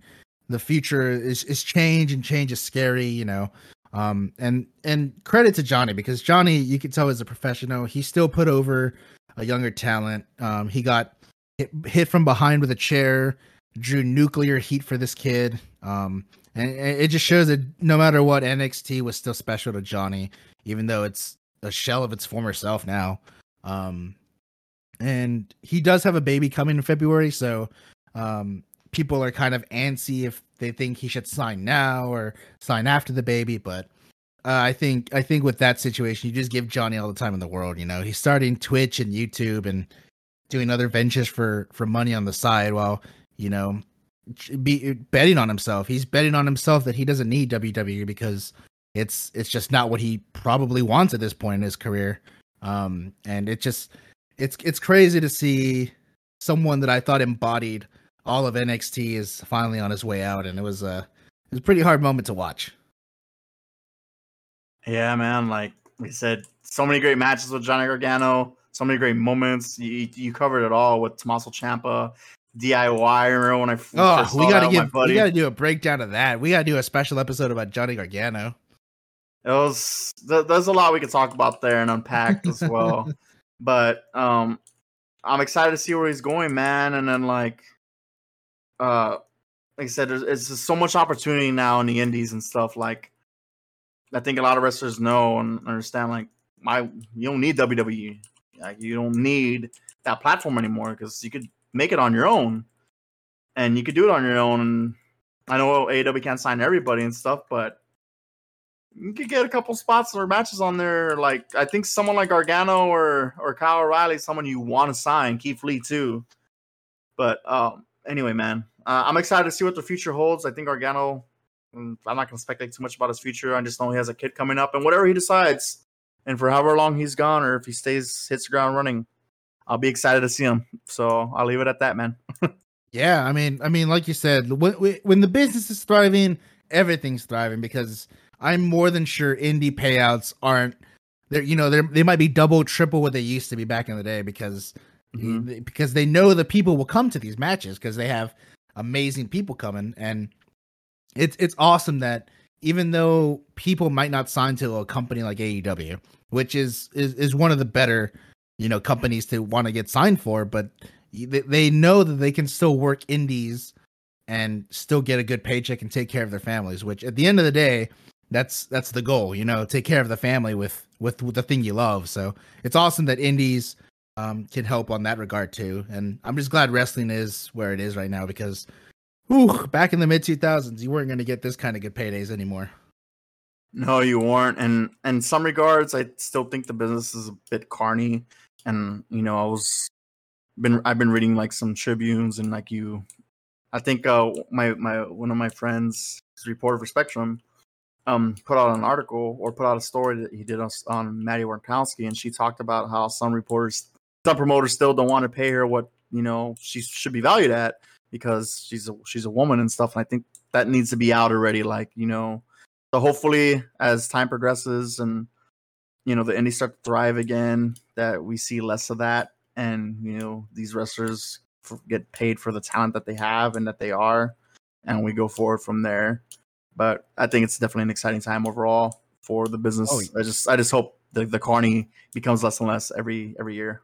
the future is, is change and change is scary, you know. Um, and and credit to Johnny because Johnny, you can tell is a professional. He still put over a younger talent. Um, he got hit, hit from behind with a chair, drew nuclear heat for this kid. Um, and it just shows that no matter what, NXT was still special to Johnny, even though it's a shell of its former self now. Um, and he does have a baby coming in February, so um, people are kind of antsy if they think he should sign now or sign after the baby. But uh, I think I think with that situation, you just give Johnny all the time in the world. You know, he's starting Twitch and YouTube and doing other ventures for for money on the side while you know be betting on himself. He's betting on himself that he doesn't need WWE because it's it's just not what he probably wants at this point in his career. Um, and it just it's it's crazy to see someone that I thought embodied all of NXT is finally on his way out, and it was a it was a pretty hard moment to watch. Yeah, man. Like we said, so many great matches with Johnny Gargano, so many great moments. You you covered it all with Tommaso Ciampa, DIY. I remember when I oh, we gotta give we gotta do a breakdown of that. We gotta do a special episode about Johnny Gargano. It was there's a lot we could talk about there and unpack as well. but um, I'm excited to see where he's going, man. And then like, uh, like I said, there's, just so much opportunity now in the indies and stuff. Like, I think a lot of wrestlers know and understand. Like, my you don't need WWE. Like, you don't need that platform anymore because you could make it on your own, and you could do it on your own. And I know AEW can't sign everybody and stuff, but you could get a couple spots or matches on there. Like I think someone like Gargano or or Kyle O'Reilly, someone you want to sign. Keith Lee too. But um, anyway, man, uh, I'm excited to see what the future holds. I think Gargano. Mm, I'm not gonna speculate too much about his future. I just know he has a kid coming up, and whatever he decides, and for however long he's gone, or if he stays hits the ground running, I'll be excited to see him. So I'll leave it at that, man. yeah, I mean, I mean, like you said, when when the business is thriving, everything's thriving because I'm more than sure indie payouts aren't they're you know they they might be double triple what they used to be back in the day because mm-hmm. because they know the people will come to these matches because they have amazing people coming and it's it's awesome that even though people might not sign to a company like AEW which is is is one of the better you know companies to want to get signed for but they, they know that they can still work indies and still get a good paycheck and take care of their families which at the end of the day that's that's the goal you know take care of the family with with, with the thing you love so it's awesome that indies um, can help on that regard too. And i'm just glad wrestling is where it is right now because whew, back in the mid 2000s you weren't going to get this kind of good paydays anymore. No you weren't. And in some regards i still think the business is a bit carny. And you know i was been i've been reading like some tribunes and like you i think uh my my one of my friends reporter for spectrum um, put out an article or put out a story that he did on, on Maddie Warnkowski, and she talked about how some reporters, some promoters still don't want to pay her what you know she should be valued at because she's a she's a woman and stuff. And I think that needs to be out already. Like you know, so hopefully as time progresses and you know the indies start to thrive again, that we see less of that, and you know these wrestlers get paid for the talent that they have and that they are, and we go forward from there. But I think it's definitely an exciting time overall for the business. Oh, I just I just hope the the carney becomes less and less every every year.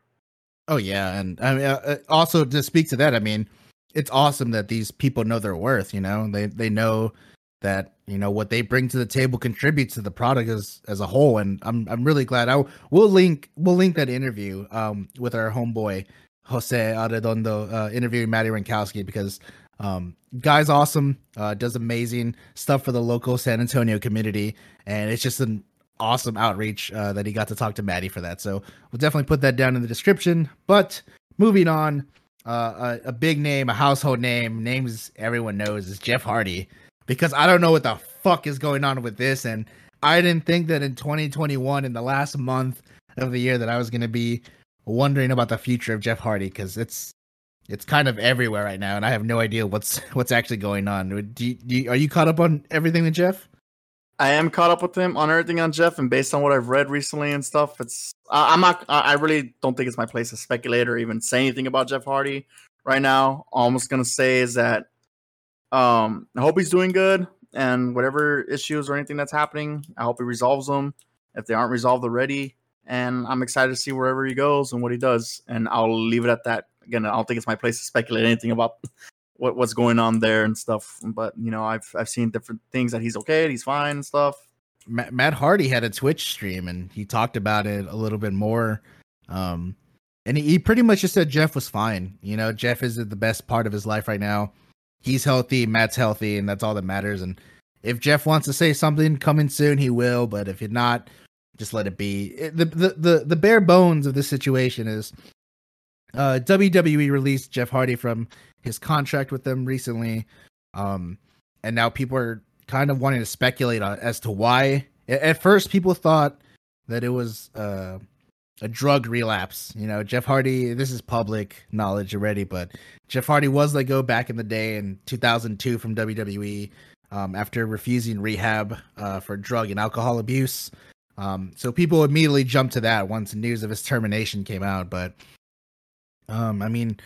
Oh yeah, and I mean uh, uh, also to speak to that, I mean it's awesome that these people know their worth. You know, they they know that you know what they bring to the table contributes to the product as as a whole, and I'm I'm really glad. I we'll link we'll link that interview um with our homeboy Jose Arredondo uh, interviewing Maddie Rankowski because um, guy's awesome, uh, does amazing stuff for the local San Antonio community, and it's just an awesome outreach uh, that he got to talk to Maddie for that. So we'll definitely put that down in the description. But moving on, uh, a, a, big name, a household name, names everyone knows is Jeff Hardy because I don't know what the fuck is going on with this. And I didn't think that in 2021, in the last month of the year, that I was going to be wondering about the future of Jeff Hardy because it's it's kind of everywhere right now, and I have no idea what's what's actually going on. Do you, do you, are you caught up on everything with Jeff? I am caught up with him on everything on Jeff, and based on what I've read recently and stuff, it's I'm not. I really don't think it's my place to speculate or even say anything about Jeff Hardy right now. All I'm just gonna say is that um, I hope he's doing good, and whatever issues or anything that's happening, I hope he resolves them if they aren't resolved already. And I'm excited to see wherever he goes and what he does. And I'll leave it at that. Again, I don't think it's my place to speculate anything about what, what's going on there and stuff. But you know, I've I've seen different things that he's okay, he's fine and stuff. Matt Hardy had a Twitch stream and he talked about it a little bit more. Um, and he, he pretty much just said Jeff was fine. You know, Jeff is the best part of his life right now. He's healthy, Matt's healthy, and that's all that matters. And if Jeff wants to say something coming soon, he will. But if you're not, just let it be. It, the, the the the bare bones of this situation is uh, WWE released Jeff Hardy from his contract with them recently, um, and now people are kind of wanting to speculate on, as to why. At first, people thought that it was uh, a drug relapse. You know, Jeff Hardy. This is public knowledge already, but Jeff Hardy was let go back in the day in 2002 from WWE um, after refusing rehab uh, for drug and alcohol abuse. Um, so people immediately jumped to that once news of his termination came out. But um, I mean,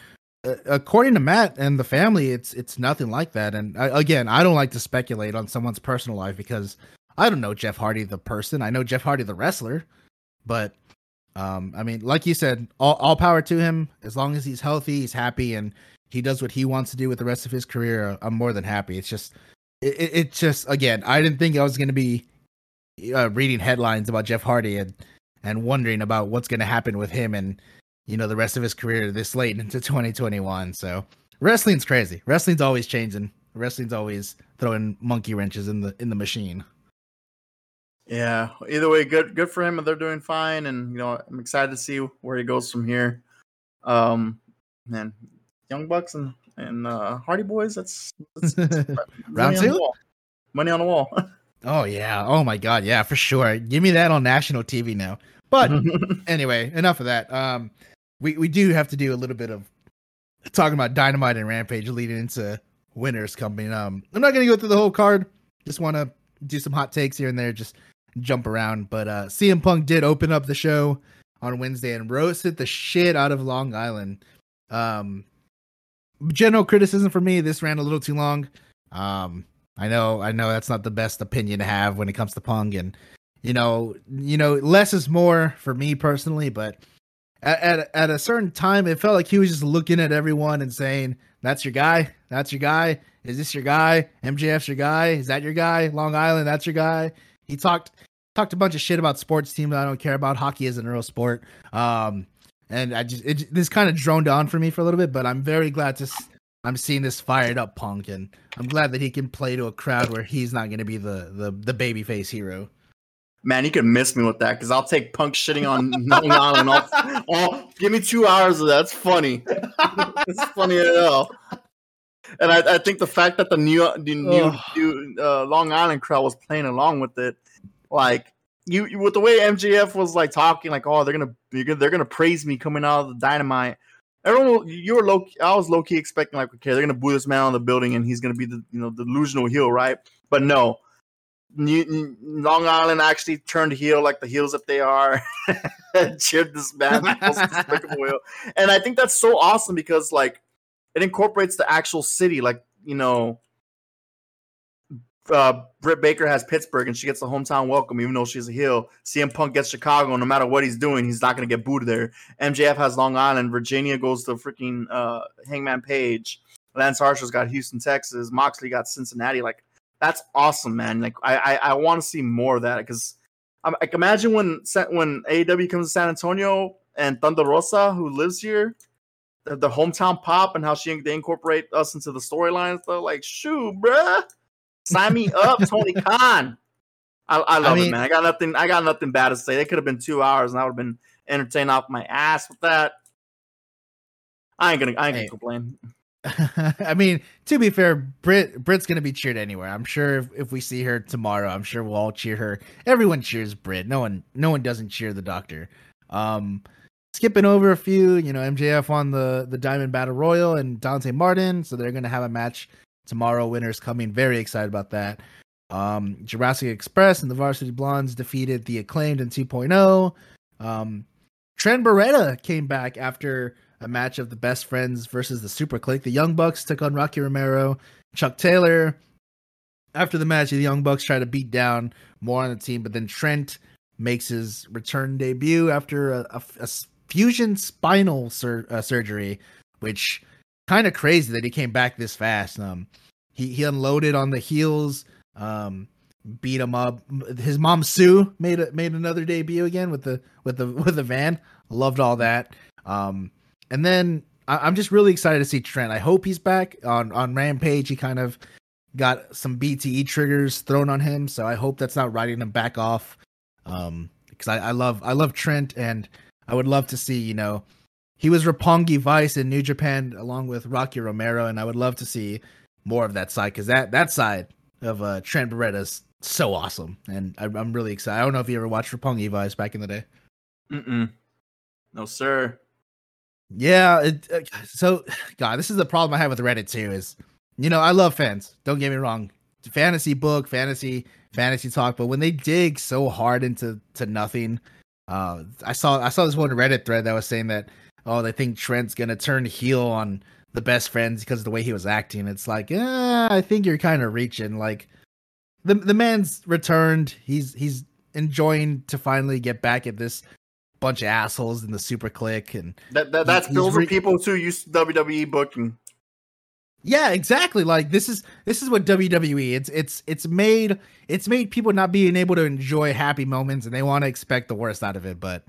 according to Matt and the family, it's it's nothing like that. And I, again, I don't like to speculate on someone's personal life because I don't know Jeff Hardy the person. I know Jeff Hardy the wrestler, but um, I mean, like you said, all, all power to him. As long as he's healthy, he's happy, and he does what he wants to do with the rest of his career. I'm more than happy. It's just, it just again, I didn't think I was going to be uh, reading headlines about Jeff Hardy and and wondering about what's going to happen with him and you know the rest of his career this late into 2021. So wrestling's crazy. Wrestling's always changing. Wrestling's always throwing monkey wrenches in the in the machine. Yeah. Either way, good good for him. And they're doing fine, and you know I'm excited to see where he goes from here. Um, man, Young Bucks and and uh, Hardy Boys. That's, that's, that's round two. Money on the wall. oh yeah. Oh my god. Yeah, for sure. Give me that on national TV now. But anyway, enough of that. Um, we we do have to do a little bit of talking about Dynamite and Rampage leading into winners coming. Um, I'm not gonna go through the whole card. Just want to do some hot takes here and there. Just jump around. But uh, CM Punk did open up the show on Wednesday and roasted the shit out of Long Island. Um, general criticism for me, this ran a little too long. Um, I know, I know that's not the best opinion to have when it comes to Punk, and you know, you know, less is more for me personally. But at, at at a certain time, it felt like he was just looking at everyone and saying, "That's your guy. That's your guy. Is this your guy? MJF's your guy. Is that your guy? Long Island, that's your guy." He talked talked a bunch of shit about sports teams I don't care about. Hockey isn't a real sport. Um, and I just it, this kind of droned on for me for a little bit, but I'm very glad to I'm seeing this fired up Punk, and I'm glad that he can play to a crowd where he's not going to be the the the babyface hero. Man, you could miss me with that because I'll take Punk shitting on Long Island. All, give me two hours of that. It's funny. it's funny at all. And I, I, think the fact that the new the new, new uh, Long Island crowd was playing along with it, like you with the way MJF was like talking, like, oh, they're gonna they're gonna praise me coming out of the dynamite. Everyone, you were low. I was low key expecting like, okay, they're gonna boo this man on the building, and he's gonna be the you know delusional heel, right? But no, New, Long Island actually turned heel like the heels that they are, cheered this man, and I think that's so awesome because like it incorporates the actual city, like you know uh, Britt Baker has Pittsburgh and she gets the hometown welcome, even though she's a heel. CM Punk gets Chicago. No matter what he's doing, he's not going to get booed there. MJF has Long Island. Virginia goes to freaking uh, Hangman Page. Lance Archer's got Houston, Texas. Moxley got Cincinnati. Like that's awesome, man. Like I I, I want to see more of that because I'm like imagine when when AEW comes to San Antonio and Thunder Rosa, who lives here, the, the hometown pop and how she they incorporate us into the storylines. Though, like, shoot, bruh Sign me up, Tony Khan. I, I love I mean, it, man. I got nothing. I got nothing bad to say. They could have been two hours, and I would have been entertained off my ass with that. I ain't gonna. I ain't hey, gonna complain. I mean, to be fair, Britt Britt's gonna be cheered anywhere. I'm sure if, if we see her tomorrow, I'm sure we'll all cheer her. Everyone cheers Britt. No one, no one doesn't cheer the Doctor. Um, skipping over a few, you know, MJF on the the Diamond Battle Royal and Dante Martin, so they're gonna have a match tomorrow. Winners coming. Very excited about that. Um, Jurassic Express and the Varsity Blondes defeated the Acclaimed in 2.0. Um, Trent Beretta came back after a match of the best friends versus the Super Kliq. The Young Bucks took on Rocky Romero, Chuck Taylor. After the match, the Young Bucks try to beat down more on the team, but then Trent makes his return debut after a, a, a fusion spinal sur- uh, surgery, which kind of crazy that he came back this fast. Um, he he unloaded on the heels, um, beat him up. His mom Sue made a, made another debut again with the with the with the van. Loved all that. Um, and then I, am just really excited to see Trent. I hope he's back on on Rampage. He kind of got some BTE triggers thrown on him, so I hope that's not writing him back off. Um, because I, I love I love Trent, and I would love to see you know he was Roppongi Vice in New Japan along with Rocky Romero, and I would love to see more of that side because that that side of uh, Trent Beretta is so awesome, and I, am really excited. I don't know if you ever watched Roppongi Vice back in the day. Mm-mm. No, sir. Yeah. It, uh, so, God, this is the problem I have with Reddit too. Is you know I love fans. Don't get me wrong. Fantasy book, fantasy, fantasy talk, but when they dig so hard into to nothing, uh, I saw I saw this one Reddit thread that was saying that oh they think Trent's gonna turn heel on the best friends because of the way he was acting. It's like, yeah, I think you're kind of reaching. Like the the man's returned. He's he's enjoying to finally get back at this bunch of assholes in the Super Kliq and that, that that's those re- are people too used to WWE booking. Yeah, exactly. Like this is this is what WWE. It's it's it's made it's made people not being able to enjoy happy moments and they want to expect the worst out of it. But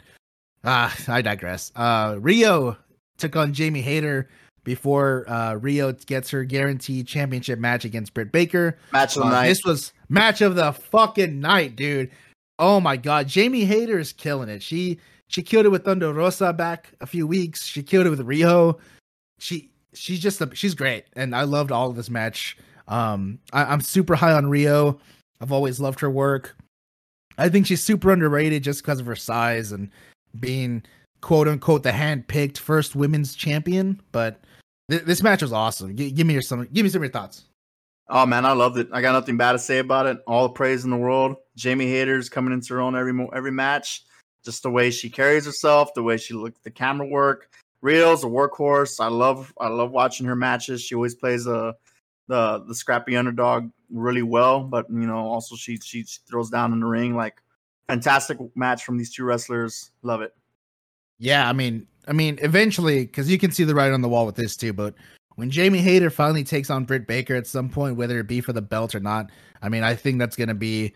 ah, uh, I digress. Uh, Riho took on Jamie Hayter before uh, Riho gets her guaranteed championship match against Britt Baker. Match of the uh, night. This was match of the fucking night, dude. Oh my god, Jamie Hayter is killing it. She she killed it with Thunder Rosa back a few weeks. She killed it with Riho. She she's just a, she's great, and I loved all of this match. Um, I, am super high on Riho. I've always loved her work. I think she's super underrated just because of her size and being quote unquote the hand picked first women's champion. But th- this match was awesome. G- give me your some give me some of your thoughts. Oh man, I loved it. I got nothing bad to say about it. All the praise in the world. Jamie Hayter's coming into her own every every match just the way she carries herself, the way she looks, the camera work. Riho's a workhorse. I love I love watching her matches. She always plays a the the scrappy underdog really well, but you know also she she throws down in the ring like fantastic match from these two wrestlers. Love it. Yeah, I mean, I mean, eventually, because you can see the writing on the wall with this too. But when Jamie Hayter finally takes on Britt Baker at some point, whether it be for the belt or not, I mean, I think that's going to be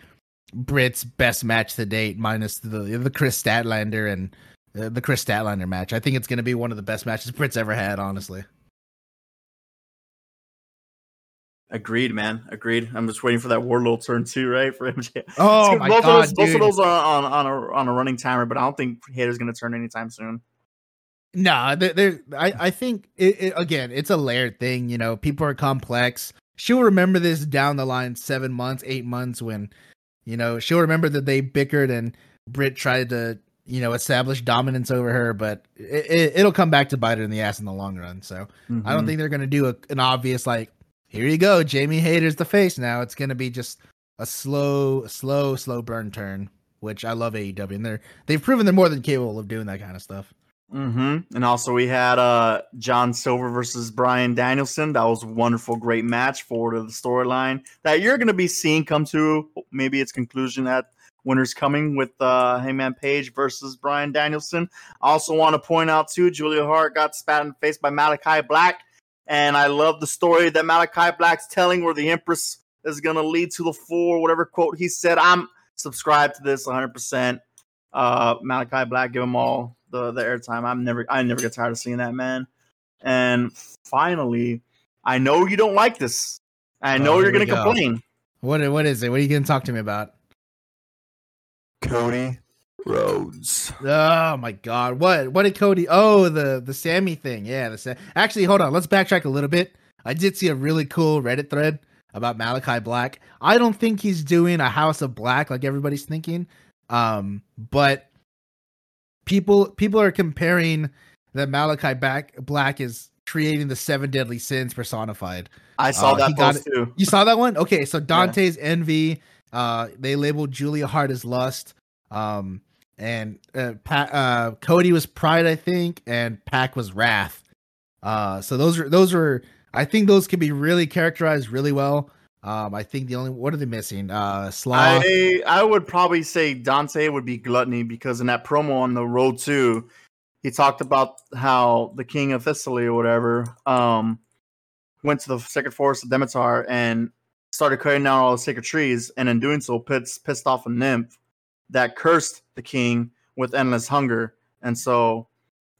Britt's best match to date, minus the the Kris Statlander and uh, the Kris Statlander match. I think it's going to be one of the best matches Britt's ever had, honestly. Agreed, man. Agreed. I'm just waiting for that Wardlow turn two, right? For MJ. Oh my both god, of those, both of those are on, on a on a running timer, but I don't think Hayter's going to turn anytime soon. Nah, there. I I think it, it, again, it's a layered thing. You know, people are complex. She'll remember this down the line, seven months, eight months, when you know, she'll remember that they bickered and Britt tried to, you know, establish dominance over her, but it, will it, come back to bite her in the ass in the long run. So mm-hmm. I don't mm-hmm. think they're going to do a, an obvious, like, here you go, Jamie Hayter's the face now. It's going to be just a slow, slow, slow burn turn, which I love AEW. And they're, they've proven they're more than capable of doing that kind of stuff. Mm-hmm. And also we had uh John Silver versus Bryan Danielson. That was a wonderful, great match forward of the storyline that you're gonna be seeing come to maybe its conclusion at Winners Coming with uh Hangman Page versus Bryan Danielson. I also want to point out too, Julia Hart got spat in the face by Malachi Black. And I love the story that Malachi Black's telling where the Empress is gonna lead to the floor, whatever quote he said. I'm subscribed to this 100 percent uh Malachi Black, give them all the the airtime. I'm never I never get tired of seeing that man. And finally, I know you don't like this. I know oh, you're gonna go. complain. What what is it? What are you gonna talk to me about? Cody Rhodes. Oh my god. What what did Cody Oh, the the Sammy thing. Yeah, the Sa- Actually, hold on. Let's backtrack a little bit. I did see a really cool Reddit thread about Malachi Black. I don't think he's doing a House of Black like everybody's thinking. Um, but people people are comparing that Malachi back Black is creating the seven deadly sins personified. I saw Uh, that post too. You saw that one? Okay, so Dante's envy. Uh, they labeled Julia Hart as lust. Um, and uh, Pat, uh, Cody was pride, I think, and PAC was wrath. Uh, so those are those are. I think those can be really characterized really well. Um, I think the only what are they missing? Uh, sloth. I I would probably say Dante would be gluttony because in that promo on the road too, he talked about how the king of Thessaly or whatever um went to the sacred forest of Demeter and started cutting down all the sacred trees, and in doing so, pissed pissed off a nymph that cursed the king with endless hunger, and so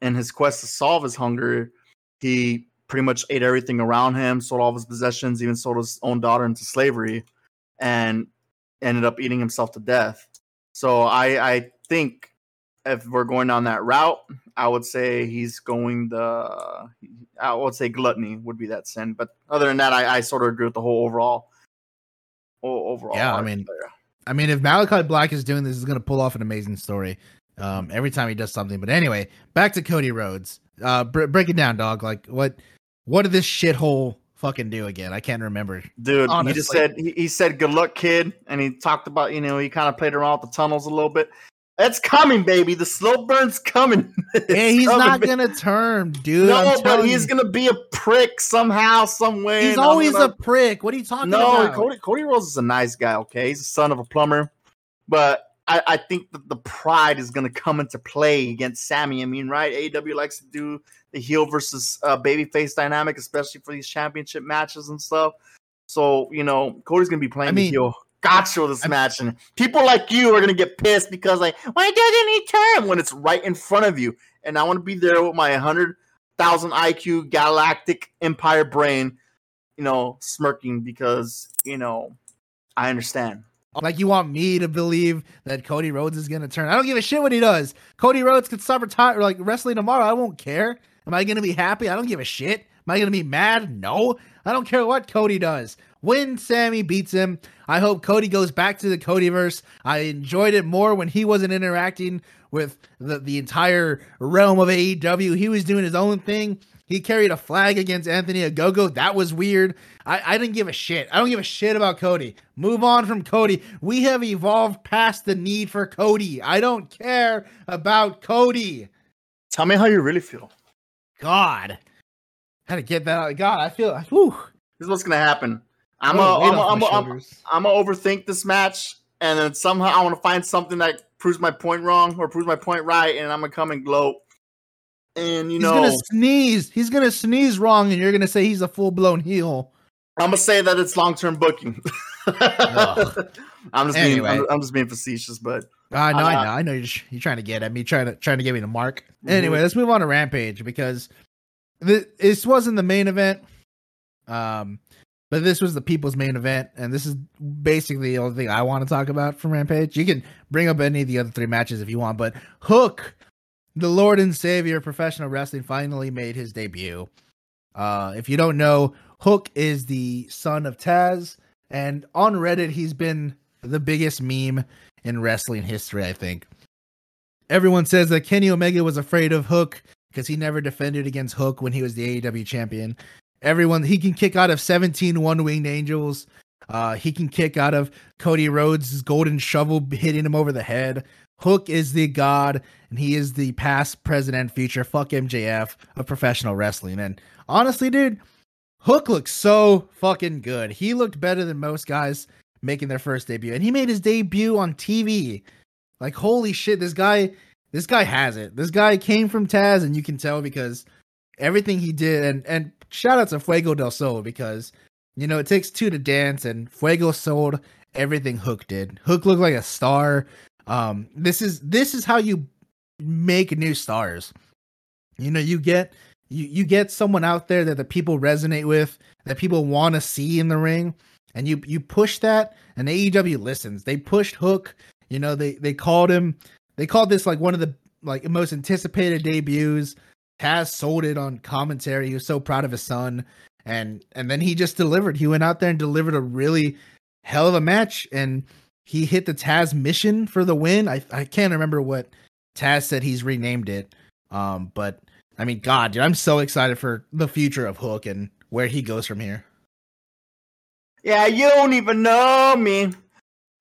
in his quest to solve his hunger, he pretty much ate everything around him, sold all of his possessions, even sold his own daughter into slavery, and ended up eating himself to death. So I I think if we're going down that route, I would say he's going the I would say gluttony would be that sin. But other than that, I, I sort of agree with the whole overall overall. Yeah, I mean. I mean, if Malachi Black is doing this, he's gonna pull off an amazing story. Um, every time he does something. But anyway, back to Cody Rhodes. Uh, br- break it down, dog. Like what? What did this shithole fucking do again? I can't remember. dude, he just said he, he said good luck, kid, and he talked about you know he kind of played around with the tunnels a little bit. It's coming, baby. The slow burn's coming. Yeah, he's coming, not baby. gonna turn, dude. No, but he's you. gonna be a prick somehow, some way. He's always gonna- a prick. What are you talking no. about? Cody Cody Rhodes is a nice guy. Okay, he's the son of a plumber, but I, I think that the pride is gonna come into play against Sammy. I mean, right? AEW likes to do the heel versus uh, babyface dynamic, especially for these championship matches and stuff. So you know, Cody's gonna be playing I the heel. Gotcha this I'm- match, and people like you are gonna get pissed because like, why doesn't he turn when it's right in front of you? And I want to be there with my hundred thousand IQ galactic empire brain, you know, smirking because you know I understand. Like you want me to believe that Cody Rhodes is gonna turn? I don't give a shit what he does. Cody Rhodes could stop retire like wrestling tomorrow. I won't care. Am I gonna be happy? I don't give a shit. Am I gonna be mad? No. I don't care what Cody does. When Sammy beats him, I hope Cody goes back to the Codyverse. I enjoyed it more when he wasn't interacting with the, the entire realm of AEW. He was doing his own thing. He carried a flag against Anthony Ogogo. That was weird. I, I didn't give a shit. I don't give a shit about Cody. Move on from Cody. We have evolved past the need for Cody. I don't care about Cody. Tell me how you really feel. God. how to get that out. God, I feel whew. This is what's gonna happen. I'm What a a, weight I'm a, off I'm my a, I'm, gonna overthink this match, and then somehow I want to find something that proves my point wrong or proves my point right, and I'm gonna come and gloat. And you He's know, gonna sneeze. He's gonna sneeze wrong, and you're gonna say he's a full blown heel. I'm gonna say that it's long term booking. I'm just being I'm, I'm just being facetious, but I know, Uh, I know, I know. You're, just- you're trying to get at me, trying to trying to get me to mark. Mhm. Anyway, let's move on to Rampage because th- this wasn't the main event, um, but this was the people's main event, and this is basically the only thing I want to talk about from Rampage. You can bring up any of the other three matches if you want, but Hook, the Lord and Savior of professional wrestling, finally made his debut. Uh, if you don't know, Hook is the son of Taz, and on Reddit, he's been the biggest meme in wrestling history, I think. Everyone says that Kenny Omega was afraid of Hook because he never defended against Hook when he was the AEW champion. Everyone, he can kick out of 17 one winged angels. Uh, he can kick out of Cody Rhodes' golden shovel hitting him over the head. Hook is the god, and he is the past, present, and future. Fuck MJF of professional wrestling. And honestly, dude, Hook looks so fucking good. He looked better than most guys making their first debut, and he made his debut on TV. Like holy shit, this guy, this guy has it. This guy came from Taz, and you can tell because everything he did. And and shout out to Fuego del Sol because you know it takes two to dance, and Fuego sold everything Hook did. Hook looked like a star. Um, this is this is how you make new stars. You know, you get you you get someone out there that the people resonate with, that people want to see in the ring, and you you push that, and AEW listens. They pushed Hook. You know, they they called him. they called this like one of the like most anticipated debuts. Taz sold it on commentary. He was so proud of his son, and and then he just delivered. He went out there and delivered a really hell of a match, and he hit the Tazmission for the win. I I can't remember what Taz said he's renamed it, um, but I mean, God, dude, I'm so excited for the future of Hook and where he goes from here. Yeah, you don't even know me.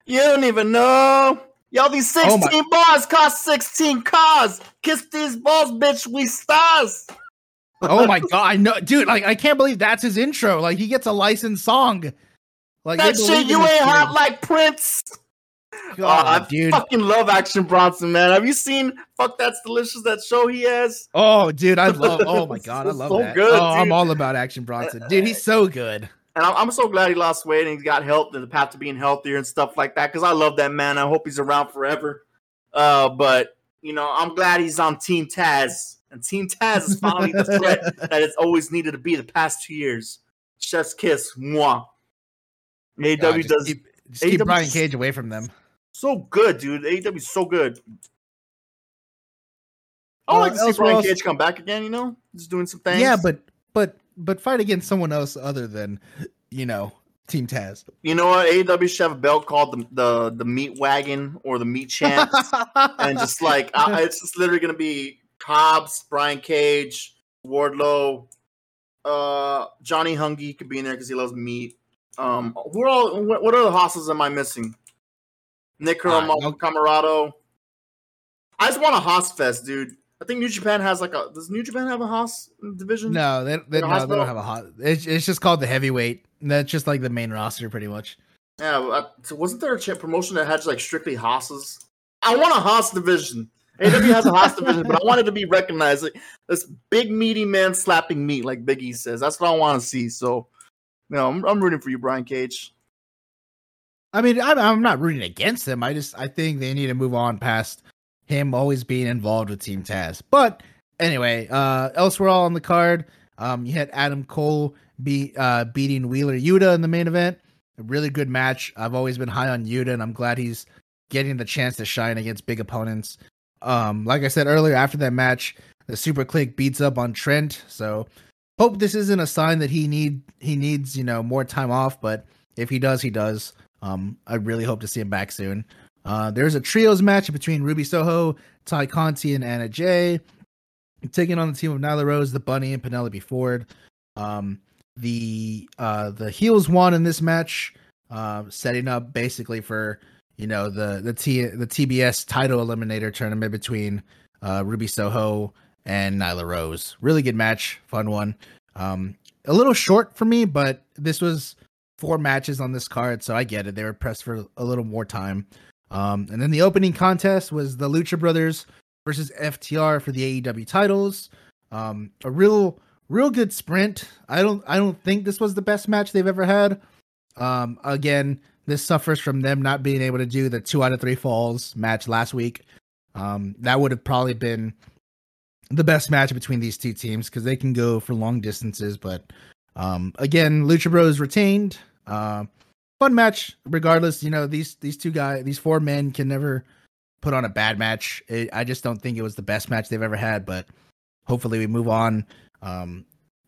You don't even know. Yo, these Oh 16 bars cost 16 cars. Kiss these balls, bitch. We stars. oh my god, I know, dude. Like, I can't believe that's his intro. Like, he gets a licensed song. Like That shit, you ain't hot like Prince. God, Oh, I dude. fucking love Action Bronson, man. Have you seen Fuck That's Delicious, that show he has? Oh, dude, I love. Oh my god, I love so that. good, oh, I'm all about Action Bronson, dude. He's so good. And I'm, I'm so glad he lost weight and he got help in the path to being healthier and stuff like that. Because I love that man. I hope he's around forever. Uh, but you know, I'm glad he's on Team Taz, and Team Taz is finally the threat that it's always needed to be the past two years. Chef's kiss, moi. AEW God, does keep, just keep Brian Cage away from them. so good, dude. AEW is so good. I would Uh, like to see Brian else- Cage come back again. You know, just doing some things. Yeah, but but but fight against someone else other than you know Team Taz. you know what? AEW should have a belt called the the, the Meat Wagon or the Meat Champs. and just like I, it's just literally gonna be Cobbs, Brian Cage, Wardlow, uh, Johnny Hungie could be in there because he loves meat. Um, who are all? What, what other hosses am I missing? Nick no- Comoroto. I just want a host fest, dude. I think New Japan has like a. Does New Japan have a Hoss division? no, they, they, The no, they don't have a hot. It's, it's just called the heavyweight. That's just like the main roster, pretty much. Yeah, I, so wasn't there a promotion that had like strictly Hosses? I want a Hoss division. AW has a Hoss division, but I wanted to be recognized. Like, this big meaty man slapping meat, like Big E says. That's what I want to see. So, you know, I'm, I'm rooting for you, Brian Cage. I mean, I'm, I'm not rooting against them. I just I think they need to move on past him always being involved with Team Taz. But anyway, uh elsewhere all on the card, um you had Adam Cole be uh beating Wheeler Yuta in the main event. A really good match. I've always been high on Yuta and I'm glad he's getting the chance to shine against big opponents. Um like I said earlier after that match, the Super Kliq beats up on Trent. So hope this isn't a sign that he need he needs, you know, more time off, but if he does, he does. Um, I really hope to see him back soon. Uh, there's a trios match between Ruby Soho, Tay Conti, and Anna Jay, taking on the team of Nyla Rose, the Bunny, and Penelope Ford. Um, the uh, the heels won in this match, uh, setting up basically for you know the the T the TBS title eliminator tournament between uh, Ruby Soho and Nyla Rose. Really good match, fun one. Um, a little short for me, but this was four matches on this card, so I get it. They were pressed for a little more time. Um, and then the opening contest was the Lucha Brothers versus FTR for the AEW titles. Um, a real, real good sprint. I don't, I don't think this was the best match they've ever had. Um, again, this suffers from them not being able to do the two out of three falls match last week. Um, that would have probably been the best match between these two teams because they can go for long distances. But um, again, Lucha Bros retained. Uh, fun match, regardless. You know these these two guys, these four men can never put on a bad match. It, I just don't think it was the best match they've ever had. But hopefully we move on. Um,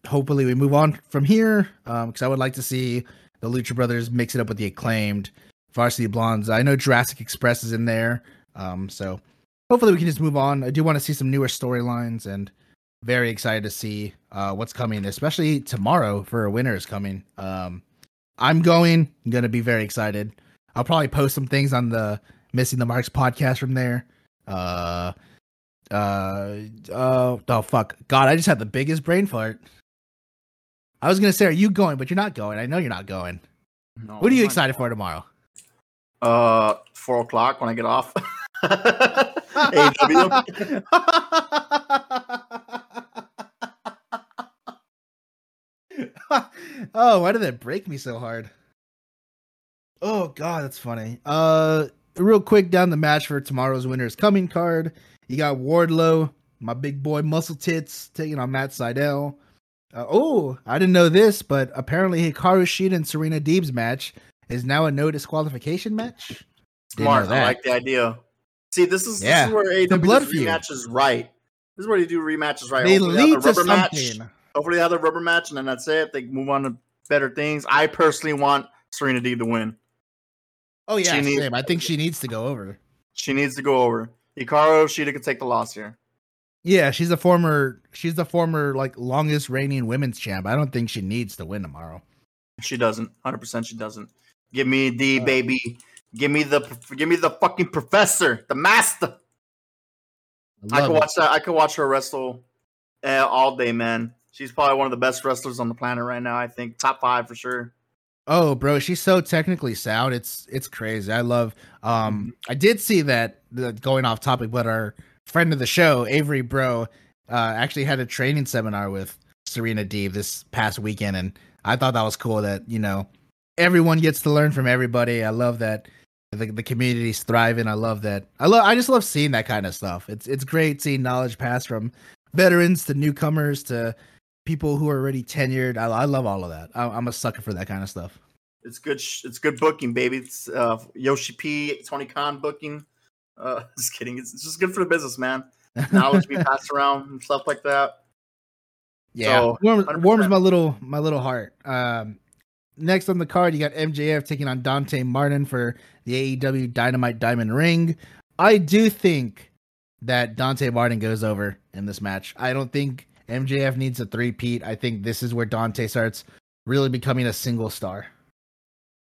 hopefully we move on from here because I would like to see the Lucha Brothers mix it up with the acclaimed Varsity Blondes. I know Jurassic Express is in there, um, so hopefully we can just move on. I do want to see some newer storylines and very excited to see uh, what's coming, especially tomorrow for a winner is coming. Um, I'm going. I'm gonna be very excited. I'll probably post some things on the Missing the Marks podcast from there. Uh, uh, uh, oh fuck, God! I just had the biggest brain fart. I was gonna say, are you going? But you're not going. I know you're not going. No, What are you excited for tomorrow? Uh, four o'clock when I get off. AEW. Oh, why did that break me so hard? Oh god, that's funny. Uh real quick down the match for tomorrow's winners coming card. You got Wardlow, my big boy muscle tits, taking on Matt Sydal. Uh, oh, I didn't know this, but apparently Hikaru Shida and Serena Deeb's match is now a no disqualification match. Smart. I like the idea. See, this is, Yeah, this is where AEW blood does feud. rematches right. This is where you do rematches right. They Hopefully lead the to rubber match. Hopefully they have the rubber match, and then that's it. They move on to better things. I personally want Serena Deeb to win. Oh yeah, She same. I think she needs to go over. She needs to go over. Hikaru Shida could take the loss here. Yeah, she's a former. She's the former like longest reigning women's champ. I don't think she needs to win tomorrow. She doesn't. Hundred percent, she doesn't. Give me the Uh. baby. Give me the. Give me the fucking professor, the master. I love could watch that. I could watch her wrestle uh, all day, man. She's probably one of the best wrestlers on the planet right now. I think top five for sure. Oh, bro, she's so technically sound. It's it's crazy. I love. Um, Mm-hmm. I did see that. The, going off topic, but our friend of the show, Avery Bro, uh, actually had a training seminar with Serena Deeb this past weekend, and I thought that was cool. That you know, everyone gets to learn from everybody. I love that the the community's thriving. I love that. I love. I just love seeing that kind of stuff. It's it's great seeing knowledge pass from veterans to newcomers to people who are already tenured. I, I love all of that. I, I'm a sucker for that kind of stuff. It's good. sh- It's good booking, baby. It's uh, Yoshi P, Tony Khan booking. Uh, just kidding. It's, it's just good for the business, man. Knowledge be passed around and stuff like that. Yeah, So, warms, warms my little my little heart. Um, next on the card, you got MJF taking on Dante Martin for the AEW Dynamite Diamond Ring. I do think that Dante Martin goes over in this match. I don't think MJF needs a three-peat. I think this is where Dante starts really becoming a single star.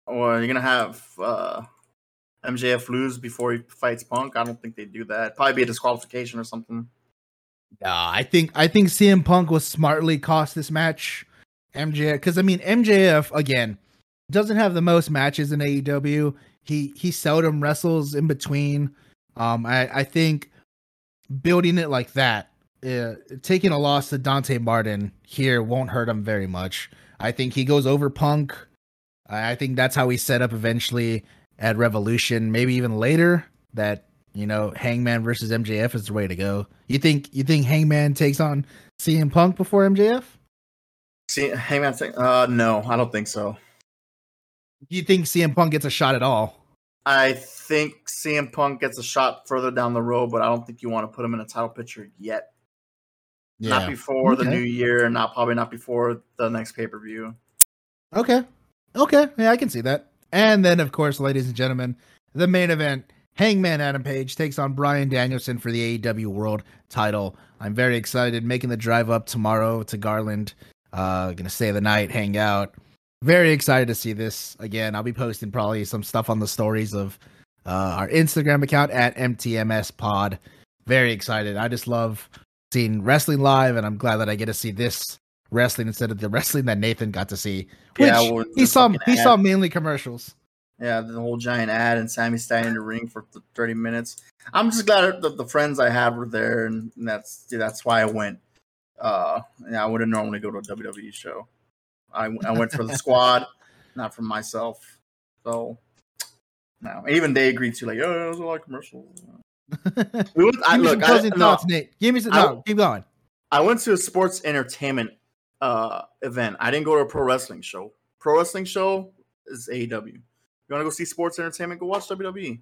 Or you're gonna have uh, MJF lose before he fights Punk. I don't think they do that. Probably be a disqualification or something. Uh, I think I think CM Punk was smartly cost this match. MJF because I mean MJF again doesn't have the most matches in AEW. He he seldom wrestles in between. Um, I I think building it like that, uh, taking a loss to Dante Martin here won't hurt him very much. I think he goes over Punk. I think that's how he set up eventually at Revolution, maybe even later. That you know, Hangman versus MJF is the way to go. You think you think Hangman takes on CM Punk before MJF? See, Hangman uh, no, I don't think so. Do you think CM Punk gets a shot at all? I think CM Punk gets a shot further down the road, but I don't think you want to put him in a title picture yet. Not before the new year, not probably not before the next pay per view. Okay. Okay. Yeah, I can see that. And then, of course, ladies and gentlemen, the main event Hangman Adam Page takes on Bryan Danielson for the AEW World title. I'm very excited making the drive up tomorrow to Garland. Uh, gonna stay the night, hang out. Very excited to see this again. I'll be posting probably some stuff on the stories of uh, our Instagram account at MTMS Pod. Very excited. I just love seeing wrestling live, and I'm glad that I get to see this wrestling instead of the wrestling that Nathan got to see. Which Yeah, well, he saw he ad. saw mainly commercials. Yeah, the whole giant ad and Sammy standing in the ring for 30 minutes. I'm just glad that the friends I have were there, and that's that's why I went. Uh, yeah, I wouldn't normally go to a WWE show. I, I went for the squad, not for myself. So, no, even they agreed to like, oh, it was a lot of commercials. We went- I, me look, some I, closing no, thoughts, Nate. Give me some. I- No, keep going. I went to a sports entertainment uh event. I didn't go to a pro wrestling show. Pro wrestling show is AEW. You want to go see sports entertainment? Go watch WWE.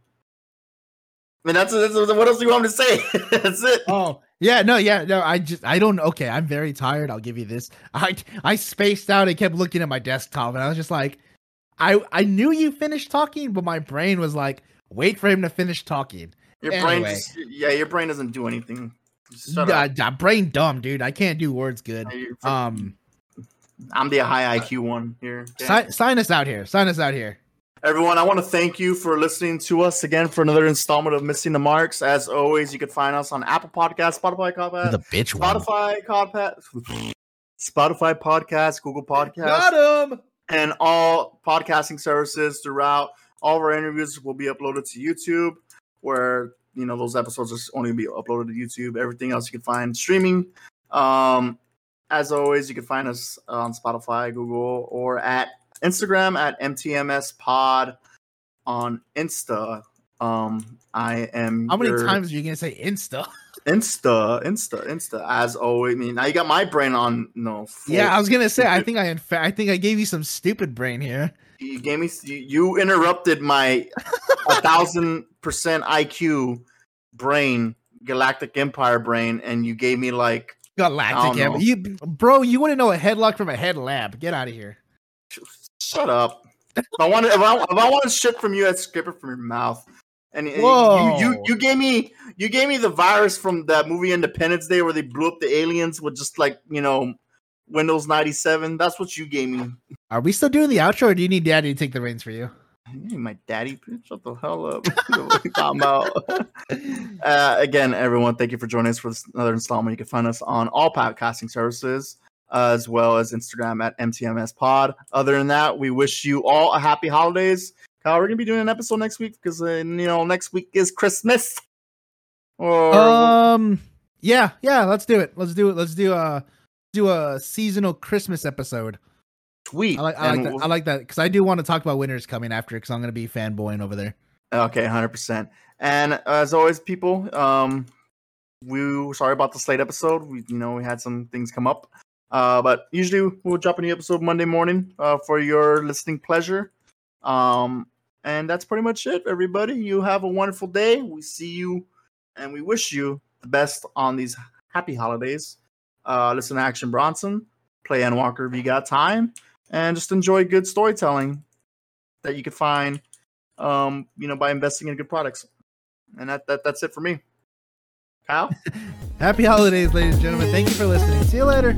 I mean, that's, that's what else do you want me to say? that's it. Oh yeah, no, yeah, no. I just I don't. Okay, I'm very tired. I'll give you this. I I spaced out and kept looking at my desktop, and I was just like, I I knew you finished talking, but my brain was like, wait for him to finish talking. Your brain, just, yeah, your brain doesn't do anything. Shut up. brain dumb, dude. I can't do words good. Um, I'm the high IQ one here. okay? sign, sign us out here. Sign us out here. Everyone, I want to thank you for listening to us again for another installment of Missing the Marks. As always, you can find us on Apple Podcasts, Spotify, Podcast, the bitch. Spotify, Spotify Podcast, Google Podcast, Got him. and all podcasting services throughout. All of our interviews will be uploaded to YouTube, where you know those episodes are only be uploaded to YouTube. Everything else you can find streaming. Um, as always, you can find us on Spotify, Google, or at Instagram at MTMS Pod on Insta. Um, I am. How many your- times are you gonna say Insta? Insta, Insta, Insta. As always, I mean, now you got my brain on. No, Yeah, I was gonna say. I think I in fact I think I gave you some stupid brain here. you gave me. You, you interrupted my a thousand percent IQ brain, Galactic Empire brain, and you gave me like Galactic. Empire. You, bro, you wouldn't know a headlock from a headlamp. Get out of here. shut up. If I wanted, if I, if I wanted shit from you, I'd skip it from your mouth. And and Whoa. you, you you gave me you gave me the virus from that movie Independence Day where they blew up the aliens with just like you know Windows ninety seven. That's what you gave me. Are we still doing the outro, or do you need Daddy to take the reins for you? Ain't my daddy. Shut the hell up. what talking about? uh, again, everyone, thank you for joining us for this another installment. You can find us on all podcasting services, uh, as well as Instagram at MTMS Pod. Other than that, we wish you all a happy holidays. Kyle, we're gonna be doing an episode next week because uh, you know next week is Christmas. Or Um, yeah, yeah. Let's do it. Let's do it. Let's do a do a seasonal Christmas episode. tweet. I like I like that. we'll- I like that because I do want to talk about winners coming after because I'm gonna be fanboying over there. Okay, hundred percent. And as always, people, um, we sorry about the late episode. We, you know, we had some things come up, uh, but usually we'll drop a new episode Monday morning, uh, for your listening pleasure. Um, and that's pretty much it, everybody. You have a wonderful day. We see you, and we wish you the best on these happy holidays. Uh, listen to Action Bronson, play Endwalker if you got time, and just enjoy good storytelling that you could find um, you know, by investing in good products. And that, that that's it for me. Kyle? Happy holidays, ladies and gentlemen. Thank you for listening. See you later.